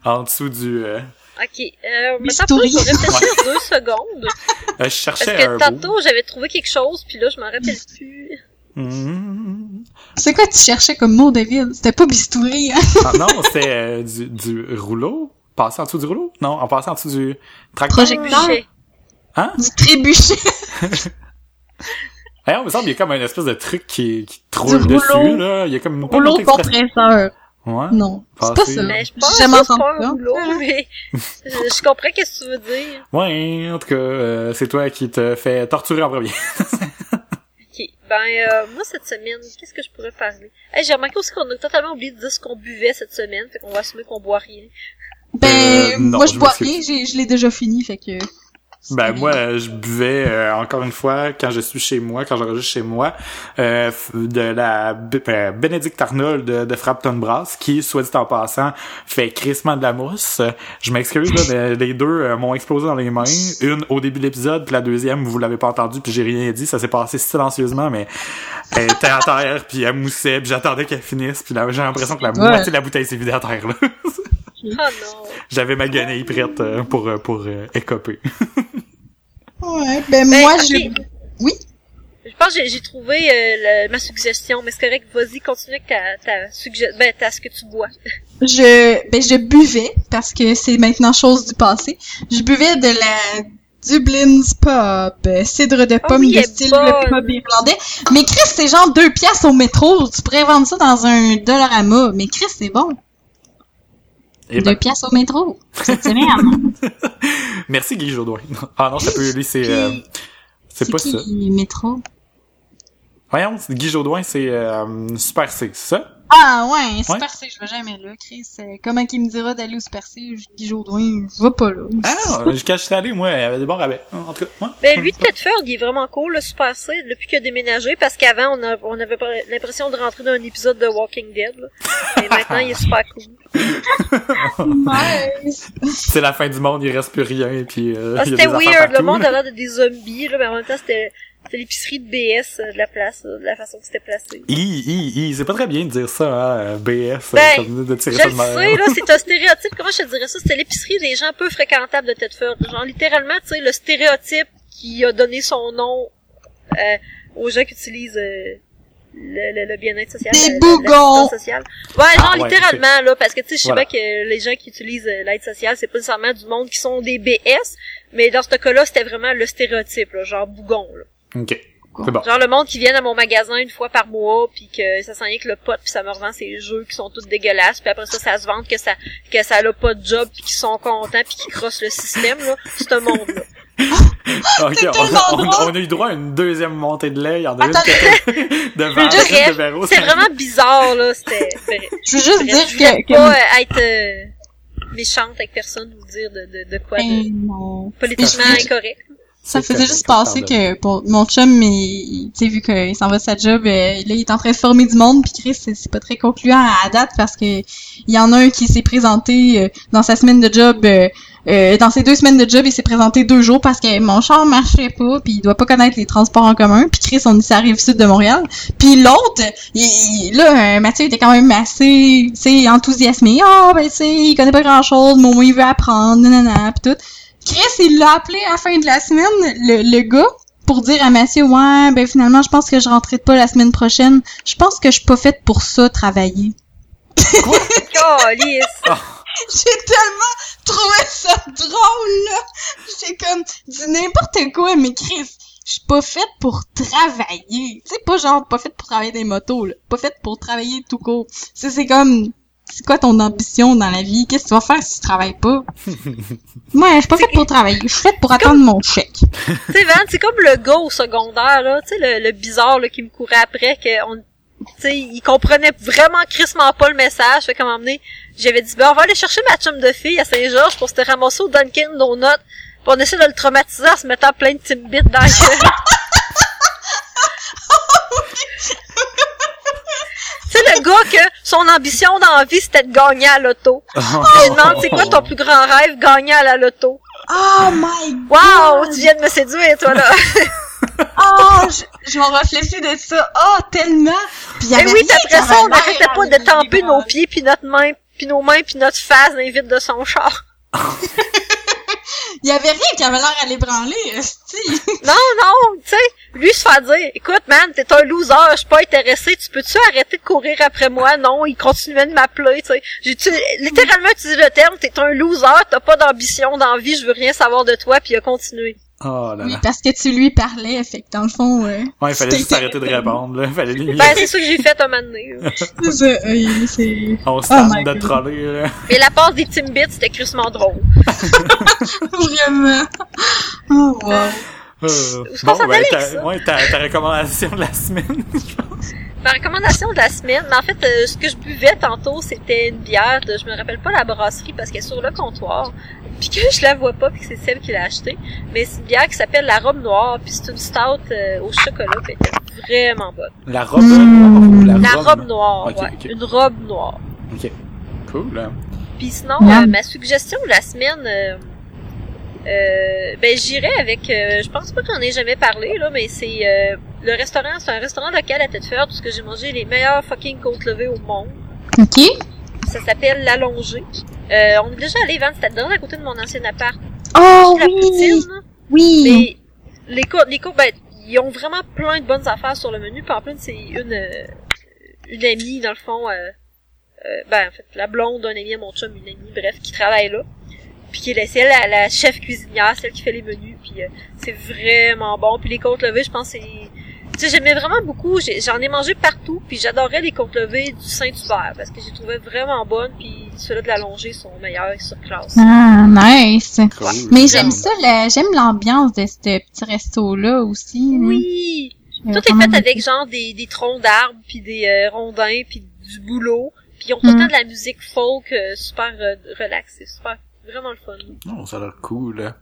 S2: en dessous du. Euh,
S1: Ok. Euh, mais tantôt, deux (laughs) secondes.
S2: euh, je
S1: Parce
S2: cherchais
S1: que
S2: un
S1: tantôt, j'avais trouvé quelque chose, puis là, je m'en rappelle plus.
S2: Hmm.
S3: C'est quoi tu cherchais comme mot, David? C'était pas bistouri, hein?
S2: Ah non, c'était euh, du, du rouleau. Passer en dessous du rouleau? Non, en passant en dessous du tracteur.
S3: Projecteur.
S1: Bûcher.
S2: Hein?
S3: Du trébuchet. (laughs)
S2: Eh, on me semble qu'il y a comme une espèce de truc qui, qui te
S3: Du
S2: roule dessus, là. Il y a comme pas
S3: Rouleau compresseur.
S2: Ouais.
S3: Non, c'est pas ça.
S1: Mais je pense
S3: jamais
S1: que c'est pas
S3: entendu
S1: un
S3: ça.
S1: rouleau, (laughs) mais je, je comprends qu'est-ce que tu veux dire.
S2: Ouais, en tout cas, euh, c'est toi qui te fais torturer en premier. (laughs)
S1: Ok. Ben, euh, moi, cette semaine, qu'est-ce que je pourrais parler? Hey, j'ai remarqué aussi qu'on a totalement oublié de dire ce qu'on buvait cette semaine, fait qu'on va assumer qu'on boit rien.
S3: Ben,
S2: Euh, non,
S3: moi,
S2: je
S3: je bois rien, j'ai- je l'ai déjà fini, fait que...
S2: Ben moi, je buvais euh, encore une fois quand je suis chez moi, quand j'enregistre chez moi, euh, de la euh, Benedict Arnold de, de Frampton Brass, qui, soit dit en passant, fait crissement de la mousse. Je m'excuse, là, mais les deux euh, m'ont explosé dans les mains. Une au début de l'épisode, puis la deuxième, vous l'avez pas entendu, puis j'ai rien dit. Ça s'est passé silencieusement, mais elle était à terre, puis elle moussait, puis j'attendais qu'elle finisse, puis là, j'ai l'impression que la
S3: Ouais.
S2: moitié de la bouteille s'est vidée à terre. Là. (laughs)
S1: Oh (laughs) non.
S2: J'avais ma guenille prête euh, pour euh, pour euh, écoper. (laughs)
S3: Ouais, ben,
S1: Ben,
S3: moi,
S1: ok.
S3: je... Oui?
S1: Je pense que j'ai- trouvé euh, le- ma suggestion, mais c'est correct, vas-y, continue avec ta, ta suggestion, ben, t'as ce que tu bois. (laughs)
S3: Je, ben, je buvais, parce que c'est maintenant chose du passé. Je buvais de la Dublin's Pop, euh, cidre de pomme
S1: oui,
S3: de style le pub irlandais. Mais Chris, c'est genre deux piastres au métro. Tu pourrais vendre ça dans un Dollarama. Mais Chris, c'est bon.
S2: Et
S3: Deux
S2: ben,
S3: piastres au métro. Cette semaine. (laughs)
S2: Merci Guy Jodoin. Ah non, ça peut lui c'est euh, c'est pas
S3: qui,
S2: ça.
S3: métro?
S2: Voyons, Guy Jodoin c'est euh, Super C, c'est ça?
S3: Ah ouais, Super
S2: Ouais.
S3: C, je vais jamais là, Chris. Euh, comment qu'il me dira d'aller au Super C? Je dis Jourdouin, je vais pas là.
S2: Ah non, (laughs) je cache allé moi, il y avait des bons rabais. En tout cas, moi.
S1: Ben, lui, Tedford, il est vraiment cool, le Super C, depuis qu'il a déménagé, parce qu'avant, on, a- on avait pas l'impression de rentrer dans un épisode de Walking Dead, là. Et (laughs) maintenant, il est super cool.
S3: Nice.
S2: c'est la fin du monde, il reste plus rien puis euh,
S1: Ah, c'était weird, le monde a l'air de des zombies, là, mais en même temps, c'était c'était l'épicerie de BS euh, de la place, là, de la façon que c'était placé.
S2: C'est pas très bien de dire ça, hein, BS, euh,
S1: Ben,
S2: comme de tirer
S1: Je
S2: ça de même.
S1: sais, là, c'est un (laughs) stéréotype, comment je te dirais ça? C'était l'épicerie des gens peu fréquentables de Tedford. Genre, littéralement, tu sais, le stéréotype qui a donné son nom euh, aux gens qui utilisent euh, le, le, le bien-être social.
S3: Des bougons!
S1: sociale. Ouais, genre,
S2: Ah, ouais,
S1: littéralement, là, parce que, tu sais, je sais
S2: Voilà.
S1: bien que les gens qui utilisent euh, l'aide sociale, c'est pas nécessairement du monde qui sont des BS, mais dans ce cas-là, c'était vraiment le stéréotype, là, genre bougon, là.
S2: OK. C'est bon.
S1: Genre le monde qui vient à mon magasin une fois par mois puis que ça sent rien que le pot puis ça me revend ses jeux qui sont tous dégueulasses puis après ça ça se vante que ça que ça a pas de job puis qu'ils sont contents puis qu'ils crossent le système là, (laughs) c'est un monde là.
S2: OK, on, a eu droit à une deuxième montée de lait, il y en a une
S3: Attends.
S2: qui une (laughs) de
S1: bref,
S2: Véro,
S1: c'est vraiment bizarre là, c'était
S3: Je veux juste
S1: je
S3: dire
S1: voulais
S3: que... que...
S1: pas euh, être euh, méchante avec personne ou dire de de, de quoi
S3: Ben,
S1: de
S3: non.
S1: politiquement
S3: je-
S1: incorrect.
S3: Ça faisait
S2: correct,
S3: juste passer que bon, mon chum, il- tu sais, vu qu'il s'en va de sa job, euh, là, il est en train de former du monde, puis Chris, c'est pas très concluant à, à date parce que il y en a un qui s'est présenté euh, dans sa semaine de job euh, euh, dans ses deux semaines de job, il s'est présenté deux jours parce que mon char marchait pas, puis il doit pas connaître les transports en commun. Puis Chris, on est rive sud de Montréal. Puis l'autre, il- là, euh, Mathieu était quand même assez, tu sais, enthousiasmé. Ah, ben tu sais, il connaît pas grand-chose, mais au moins il veut apprendre, nanana, puis tout. Chris, il l'a appelé à la fin de la semaine, le, le gars, pour dire à Mathieu, ouais, ben finalement, je pense que je rentrerai pas la semaine prochaine. Je pense que je suis pas faite pour ça, travailler. (laughs)
S1: Calice.
S3: J'ai tellement trouvé ça drôle, là. J'ai comme dit n'importe quoi, mais Chris, je suis pas faite pour travailler. Sais, pas genre pas faite pour travailler des motos, là. Pas faite pour travailler tout court. C'est c'est comme, c'est quoi ton ambition dans la vie? Qu'est-ce que tu vas faire si tu travailles pas? (laughs) Moi, je suis pas faite pour travailler. Je suis faite pour attendre mon chèque.
S1: tu sais, Van, c'est comme le gars au secondaire, là, tu sais, le, le bizarre, là, qui me courait après, que on, tu sais, il comprenait vraiment crissement pas le message, fait qu'à donné, j'avais dit, ben, on va aller chercher ma chum de fille à Saint-Georges pour se ramasser au Dunkin' Donuts, pis on essaie de le traumatiser en se mettant plein de Timbits dans la gueule. (laughs) Tu sais, le gars que son ambition dans la vie, c'était de gagner à l'auto. Je lui demande, c'est quoi ton plus grand rêve, gagner à la loto?
S3: Oh my
S1: Wow, tu viens de me séduire, toi, là. (laughs)
S3: Oh, je, je m'en réfléchis de ça. Oh, tellement. Puis
S1: Mais oui, après ça, on n'arrêtait pas de tamper nos pieds, puis notre main, puis nos mains, puis notre face dans les vitres de son char. (laughs)
S3: Il y avait rien qui avait l'air à l'ébranler. (laughs)
S1: Non, non, tu sais, lui se faire dire, écoute, man, t'es un loser, je suis pas intéressé, tu peux-tu arrêter de courir après moi? Non, il continuait de m'appeler, tu sais. J'ai littéralement utilisé le terme, t'es un loser, t'as pas d'ambition dans la vie, je veux rien savoir de toi, puis il a continué.
S2: Oh là
S3: Oui,
S2: là.
S3: parce que tu lui parlais, fait que dans le fond, euh,
S2: Ouais, il fallait juste arrêter de répondre, là. Fallait.
S1: Ben, c'est ça que j'ai fait un moment donné. (laughs)
S3: C'est ça, euh, c'est...
S2: On se
S3: Oh
S2: de troller, là.
S1: Mais la passe des Timbits, c'était crissement drôle. (laughs) (laughs)
S3: Vraiment. Oh, wow.
S2: Euh, bon, ben, ta, ouais, ta, ta recommandation de la semaine.
S1: Ma recommandation de la semaine, mais en fait, euh, ce que je buvais tantôt, c'était une bière de, je me rappelle pas la brasserie parce qu'elle est sur le comptoir, puis que je la vois pas, puis que c'est celle qui l'a achetée, mais c'est une bière qui s'appelle la robe noire, puis c'est une stout euh, au chocolat, puis elle était vraiment bonne.
S2: La robe noire ou la,
S1: La
S2: robe
S1: robe noire, ouais, une robe noire.
S2: Ok. Cool, là.
S1: Puis sinon, euh, ma suggestion de la semaine, euh, euh, ben j'irai avec, euh, je pense pas que j'en ai jamais parlé là, mais c'est euh, le restaurant, c'est un restaurant local à Tête-Ferme, parce que j'ai mangé les meilleures fucking côtes levées au monde.
S3: OK.
S1: Ça s'appelle l'allongé. Euh, on est déjà allé vendre, c'était dans à côté de mon ancien appart.
S3: Oh,
S1: la
S3: oui!
S1: poutine.
S3: Oui!
S1: mais les cours, les cours, ben, ils ont vraiment plein de bonnes affaires sur le menu. Puis en plus, c'est une, euh, une amie, dans le fond, euh, euh, ben, en fait, la blonde d'un ami à mon chum, une amie, bref, qui travaille là. Puis qui est elle, la, la chef cuisinière, celle qui fait les menus. Puis euh, c'est vraiment bon. Puis les côtes levées, je pense, c'est... Sais, j'aimais vraiment beaucoup. J'ai- J'en ai, mangé partout. Puis j'adorais les côtes levées du Saint-Hubert parce que j'ai trouvé vraiment bonnes. Puis ceux-là de la longée sont meilleurs sur classe.
S3: Ah, nice.
S2: Cool.
S3: Mais j'aime ça, la- j'aime l'ambiance de ce petit resto-là aussi. là.
S1: Oui! Tout est fait avec genre des, des troncs d'arbres puis des euh, rondins puis du boulot. Puis ils ont tout le
S3: Mm.
S1: temps de la musique folk euh, super euh, relax, c'est super vraiment le fun.
S2: Oh, ça a l'air cool, là.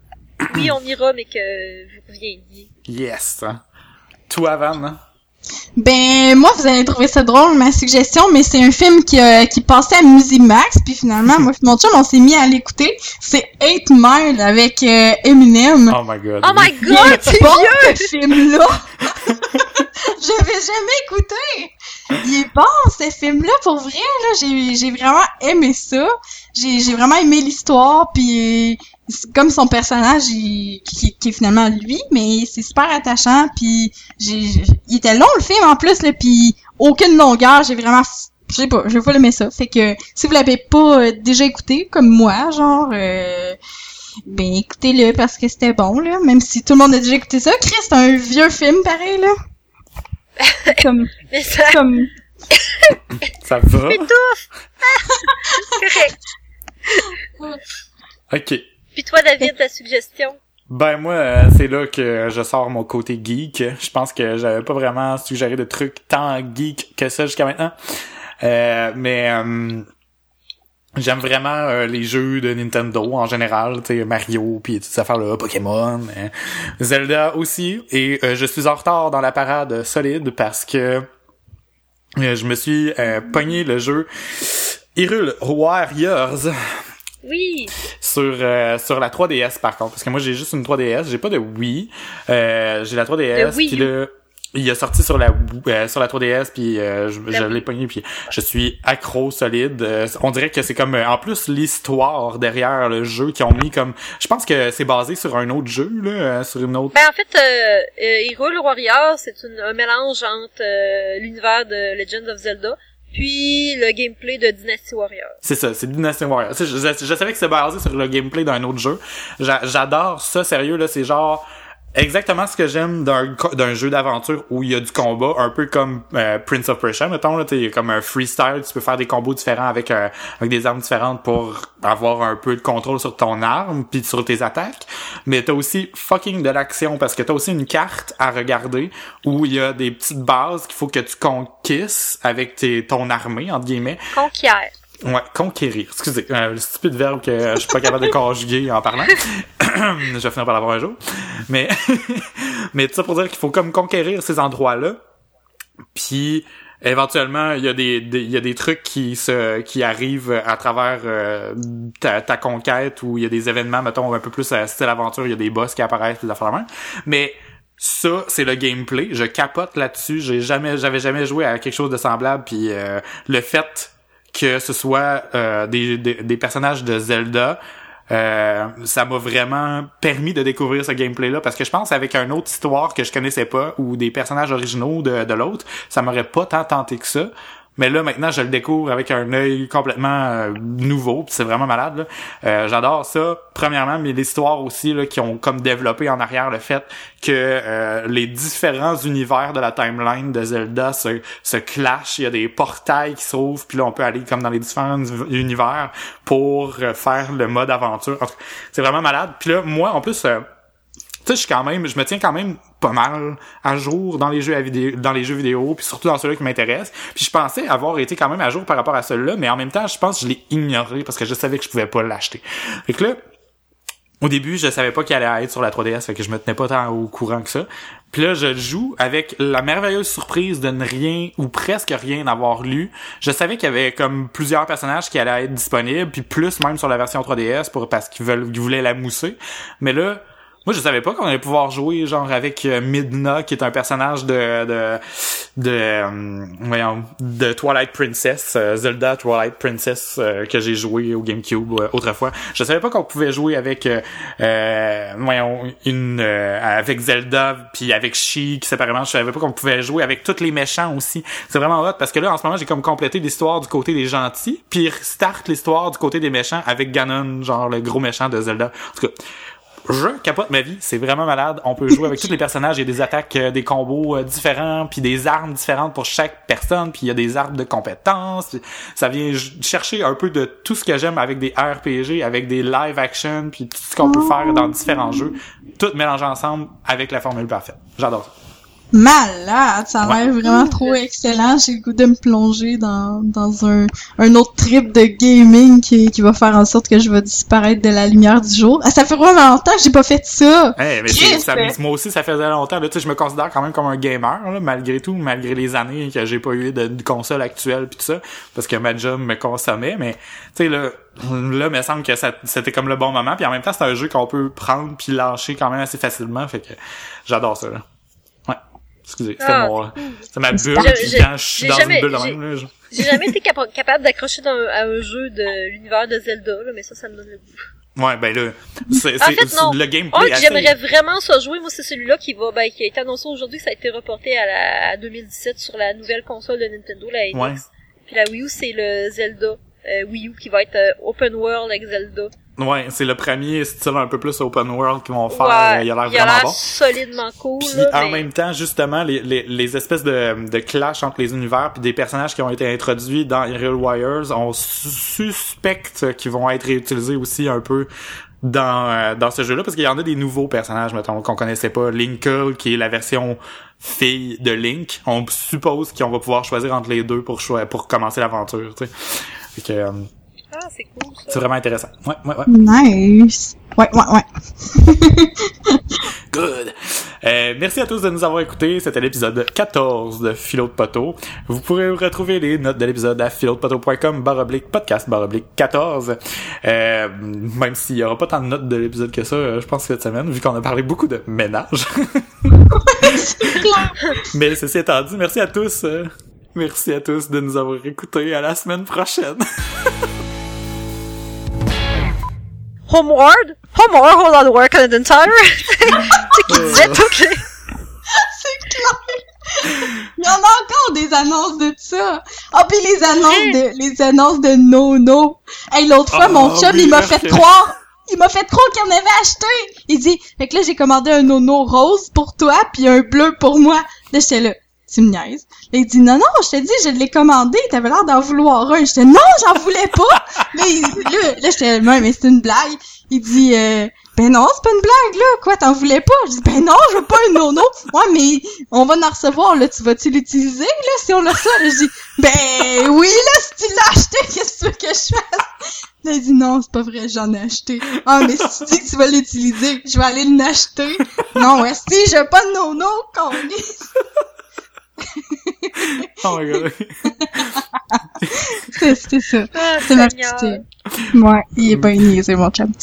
S1: Oui, on ira mais que vous reviendriez.
S2: Yes. Hein. Toi, Van, hein?
S3: Ben, moi, vous allez trouver ça drôle, ma suggestion, mais c'est un film qui, euh, qui passait à Musimax, puis finalement, (laughs) moi et mon chum, on s'est mis à l'écouter. C'est 8 Mile avec euh, Eminem.
S2: Oh my god.
S1: Oh my god,
S3: est
S1: c'est
S3: bon,
S1: vieux!
S3: ce film-là! (laughs) J'avais jamais écouté! Il est bon, ce film-là, pour vrai, là, j'ai, j'ai vraiment aimé ça. J'ai, j'ai vraiment aimé l'histoire, puis comme son personnage, il- qui, qui est finalement lui, mais c'est super attachant, puis j'ai, j'ai- il était long, le film, en plus, là, puis aucune longueur, j'ai vraiment... Je sais pas, j'ai pas aimé ça. Fait que si vous l'avez pas euh, déjà écouté, comme moi, genre... euh, ben écoutez-le parce que c'était bon là, même si tout le monde a déjà écouté ça. Chris, c'est un vieux film pareil là. (laughs) comme
S1: Mais ça
S3: comme (laughs)
S2: Ça va?
S1: m'étouffe! (laughs) Correct.
S2: Ok.
S1: Puis toi, David, ta suggestion?
S2: Ben moi, euh, c'est là que je sors mon côté geek. Je pense que j'avais pas vraiment suggéré de trucs tant geek que ça jusqu'à maintenant. Euh, mais euh, j'aime vraiment euh, les jeux de Nintendo en général, tu sais Mario puis toutes ces affaires-là, Pokémon, euh, Zelda aussi. Et euh, je suis en retard dans la parade solide parce que je me suis pogné le jeu Hyrule Warriors
S1: Oui!
S2: sur euh, sur la 3DS par contre. Parce que moi j'ai juste une 3DS j'ai pas de Wii. Euh, j'ai la 3DS
S1: Le Wii
S2: puis là il a sorti sur la euh, sur la 3DS puis euh, je, je l'ai pogné puis je suis accro solide. Euh, on dirait que c'est comme euh, en plus l'histoire derrière le jeu qui ont mis comme je pense que c'est basé sur un autre jeu là euh, sur une autre
S1: Ben en fait, euh, euh, Hyrule Warrior, c'est un mélange entre euh, l'univers de Legend of Zelda puis le gameplay de Dynasty Warrior.
S2: C'est ça, c'est Dynasty Warriors. Je, je- savais que c'était basé sur le gameplay d'un autre jeu. J'a- J'adore ça, sérieux, là, c'est genre exactement ce que j'aime d'un jeu d'aventure où il y a du combat, un peu comme euh, Prince of Persia, mettons, là, t'es comme un freestyle, tu peux faire des combos différents avec, euh, avec des armes différentes pour avoir un peu de contrôle sur ton arme puis sur tes attaques. Mais t'as aussi fucking de l'action parce que t'as aussi une carte à regarder où il y a des petites bases qu'il faut que tu conquisses avec tes, ton armée, entre guillemets.
S1: Conquiert.
S2: Ouais, conquérir. Excusez, euh, le stupide verbe que je suis pas capable de conjuguer en parlant. (coughs) je vais finir par l'avoir un jour. Mais, (laughs) mais tout ça pour dire qu'il faut comme conquérir ces endroits-là. Puis, éventuellement, il y a des, des- y a des trucs qui se, qui arrivent à travers euh, ta, conquête où il y a des événements, mettons, un peu plus à style aventure, il y a des boss qui apparaissent, des affaires. Mais, ça, c'est le gameplay. Je capote là-dessus. J'ai jamais, j'avais jamais joué à quelque chose de semblable. Puis euh, le fait que ce soit euh, des, des, personnages de Zelda, euh, ça m'a vraiment permis de découvrir ce gameplay-là parce que je pense avec une autre histoire que je connaissais pas ou des personnages originaux de, de l'autre, ça m'aurait pas tant tenté que ça. Mais là, maintenant, je le découvre avec un œil complètement euh, nouveau, c'est vraiment malade. Euh, J'adore ça, premièrement, mais l'histoire aussi là, qui ont comme développé en arrière le fait que euh, les différents univers de la timeline de Zelda se, se clashent. Il y a des portails qui s'ouvrent, puis là, on peut aller comme dans les différents uni- univers pour euh, faire le mode aventure. C'est vraiment malade. Puis là, moi, en plus... euh, tu sais, je suis quand même, je me tiens quand même pas mal à jour dans les jeux vidéo, dans les jeux vidéo, puis surtout dans ceux-là qui m'intéressent. Puis je pensais avoir été quand même à jour par rapport à celui-là, mais en même temps, je pense que je l'ai ignoré parce que je savais que je pouvais pas l'acheter. Fait que là, au début, je savais pas qu'il allait être sur la 3DS, fait que je me tenais pas tant au courant que ça. Puis là, je joue avec la merveilleuse surprise de ne rien ou presque rien avoir lu. Je savais qu'il y avait comme plusieurs personnages qui allaient être disponibles, puis plus même sur la version 3DS pour parce qu'ils veulent, ils voulaient la mousser. Mais là, moi, je savais pas qu'on allait pouvoir jouer genre avec euh, Midna, qui est un personnage de de de euh, voyons, de Twilight Princess, euh, Zelda Twilight Princess que j'ai joué au GameCube autrefois. Je savais pas qu'on pouvait jouer avec euh, voyons, une avec Zelda puis avec Sheik séparément. Je savais pas qu'on pouvait jouer avec tous les méchants aussi. C'est vraiment hot parce que là en ce moment j'ai comme complété l'histoire du côté des gentils, puis start l'histoire du côté des méchants avec Ganon, genre le gros méchant de Zelda. En tout cas, je capote ma vie, c'est vraiment malade. On peut jouer avec tous les personnages, il y a des attaques, euh, des combos euh, différents, puis des armes différentes pour chaque personne, puis il y a des arbres de compétences. Ça vient chercher un peu de tout ce que j'aime avec des RPG, avec des live action, puis tout ce qu'on peut faire dans différents jeux, tout mélangé ensemble avec la formule parfaite. J'adore ça.
S3: Malade, ça a l'air vraiment trop excellent. J'ai le goût de me plonger dans, dans un, un autre trip de gaming qui, qui va faire en sorte que je vais disparaître de la lumière du jour. Ah, ça fait vraiment longtemps que j'ai pas fait ça!
S2: Hey, mais ça, moi aussi, ça faisait longtemps. Là, tu sais, je me considère quand même comme un gamer, là, malgré tout, malgré les années que j'ai pas eu de, de console actuelle puis tout ça, parce que ma job me consommait. Mais tu sais là, là, il me semble que c'était comme le bon moment. Puis en même temps, c'est un jeu qu'on peut prendre puis lâcher quand même assez facilement. Fait que j'adore ça. Là. Excusez, c'était
S1: Ah,
S2: mon, c'est ma bulle. Puis quand je suis dans
S1: jamais-
S2: une bulle de
S1: j'ai-
S2: même, là, je-
S1: J'ai jamais été capa- capable d'accrocher à un jeu de l'univers de Zelda, là, mais ça, ça me donne le goût.
S2: Ouais, ben là, c'est,
S1: En fait, non.
S2: le gameplay. assez-
S1: j'aimerais vraiment ça jouer, moi, c'est celui-là qui va, ben, qui a été annoncé aujourd'hui, ça a été reporté à la à 2017 sur la nouvelle console de Nintendo, la NX.
S2: Ouais.
S1: Puis la Wii U, c'est le Zelda euh, Wii U qui va être euh, open world avec Zelda.
S2: Ouais, c'est le premier style un peu plus open world qu'ils vont faire.
S1: Ouais,
S2: il a l'air vraiment bon.
S1: solidement cool.
S2: Puis
S1: là,
S2: en
S1: mais-
S2: même temps, justement, les, les, les espèces de, de clash entre les univers puis des personnages qui ont été introduits dans Hyrule Warriors, on su- suspecte qu'ils vont être réutilisés aussi un peu dans euh, dans ce jeu-là parce qu'il y en a des nouveaux personnages mettons qu'on connaissait pas Linkle qui est la version fille de Link on suppose qu'on va pouvoir choisir entre les deux pour choi- pour commencer l'aventure tu sais Fait que, euh,
S1: Ah, c'est cool, ça.
S2: c'est vraiment intéressant ouais ouais ouais
S3: Nice! Ouais, ouais, ouais. (laughs)
S2: Good. Euh, merci à tous de nous avoir écoutés. C'était l'épisode 14 de Philo de Poteau. Vous pourrez retrouver les notes de l'épisode à philodepoteau.com baroblique podcast baroblique 14. Euh, même s'il y aura pas tant de notes de l'épisode que ça, euh, je pense cette semaine, vu qu'on a parlé beaucoup de ménage. (laughs) Mais ceci étant dit, merci à tous. euh, merci à tous de nous avoir écoutés. À la semaine prochaine. (laughs)
S1: Homeward, Homeward, Hold on War, Canadian Tire. tu sais, qui disait toutes les...
S3: C'est clair! Il y en a encore des annonces de ça. Ah, puis les annonces de, les annonces de Nono. Hey, l'autre fois,
S2: Ah,
S3: mon chum,
S2: oui,
S3: il m'a fait croire, il m'a fait croire qu'il en avait acheté. Il dit, fait que là, j'ai commandé un Nono rose pour toi, puis un bleu pour moi. Là, j'étais là. Tu me niaises. Là, il dit, non, non, je te dis, je l'ai commandé, t'avais l'air d'en vouloir un. J'étais, non, j'en voulais pas. (laughs) là, il, là, là j'étais, mais c'est une blague. Il dit, euh, ben non, c'est pas une blague, là. Quoi, t'en voulais pas? Je dis, ben non, je veux pas un nono. Ouais, mais on va en recevoir, là. Tu vas-tu l'utiliser, là, si on le reçoit? Je dis, ben oui, là, si tu l'as acheté, (laughs) qu'est-ce que tu veux que je fasse? Là, il dit, non, c'est pas vrai, j'en ai acheté. Ah, mais si tu dis que tu vas l'utiliser, je vais aller l'acheter. Non, ouais, si, je veux pas de nono, qu'on (laughs)
S2: oh my god. (laughs)
S3: C'était ça.
S1: Ah,
S3: C'est ma petite... Ouais, il est pas niaisé, mon chum. (laughs)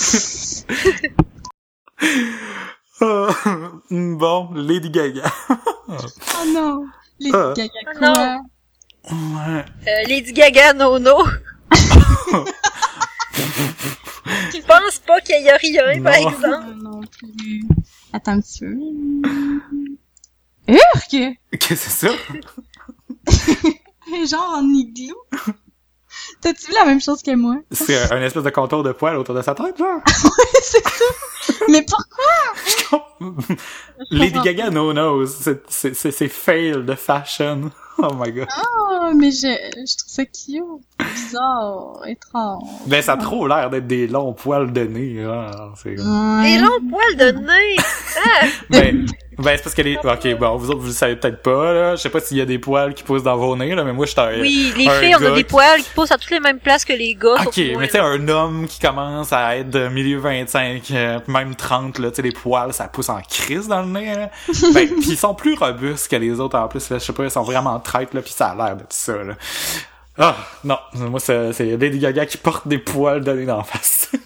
S2: Euh, bon, Lady Gaga.
S3: Oh non. Les
S2: Ah.
S3: gaga
S1: Oh
S3: quoi?
S1: non.
S2: Ouais.
S1: Euh, Lady Gaga, Nono. Je pense pas qu'il y a rien, par
S2: Non.
S1: exemple?
S3: Non, non plus. Attends un petit peu. Urk!
S2: Qu'est-ce (laughs) que c'est ça? (laughs)
S3: Genre en igloo. T'as-tu vu la même chose que moi?
S2: C'est un espèce de contour de poils autour de sa tête, genre? (laughs)
S3: c'est ça. Mais pourquoi?
S2: Lady Gaga no nose. C'est, c'est, c'est, c'est fail de fashion. (laughs) Oh my god.
S3: Oh, mais je, je trouve ça cute. Bizarre, étrange.
S2: Ben, ça a trop l'air d'être des longs poils de nez. C'est...
S1: Des longs poils de nez. Ah, (laughs)
S2: Ben, ben, c'est parce que les, ok, bon, vous autres, vous le savez peut-être pas, là. Je sais pas s'il y a des poils qui poussent dans vos nez, là, mais moi, je suis un...
S1: oui, les filles, on a des
S2: qui-
S1: poils qui poussent à toutes les mêmes places que les gars.
S2: Ok, mais tu sais, un homme qui commence à être de milieu 25, euh, même 30, là, tu sais, les poils, ça pousse en crise dans le nez, là. (laughs) Ben, pis ils sont plus robustes que les autres, en plus, là. Je sais pas, ils sont vraiment traites, là, pis ça a l'air de tout ça, là. Ah, non. Moi, c'est, Lady Gaga qui porte des poils de nez dans la face. (laughs)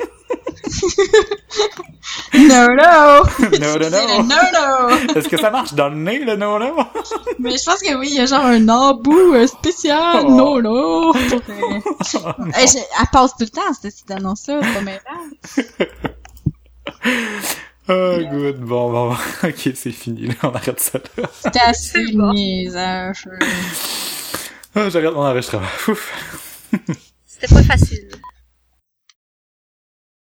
S3: No, no!
S2: no, no, no. (laughs)
S3: no, no!
S2: Est-ce que ça marche dans le nez, le no, no? (laughs)
S3: Mais je pense que oui, il y a genre un embout euh, spécial.
S2: Oh.
S3: No, no! Je- elle passe tout le temps, cette annonce-là. C'est pas.
S2: Oh, good. Bon, bon, bon. (laughs) Ok, c'est fini, là. On arrête ça, là.
S3: C'est assez
S1: bon.
S3: niaisage.
S2: Ah, j'arrête mon enregistrement. Ouf.
S1: C'était pas facile.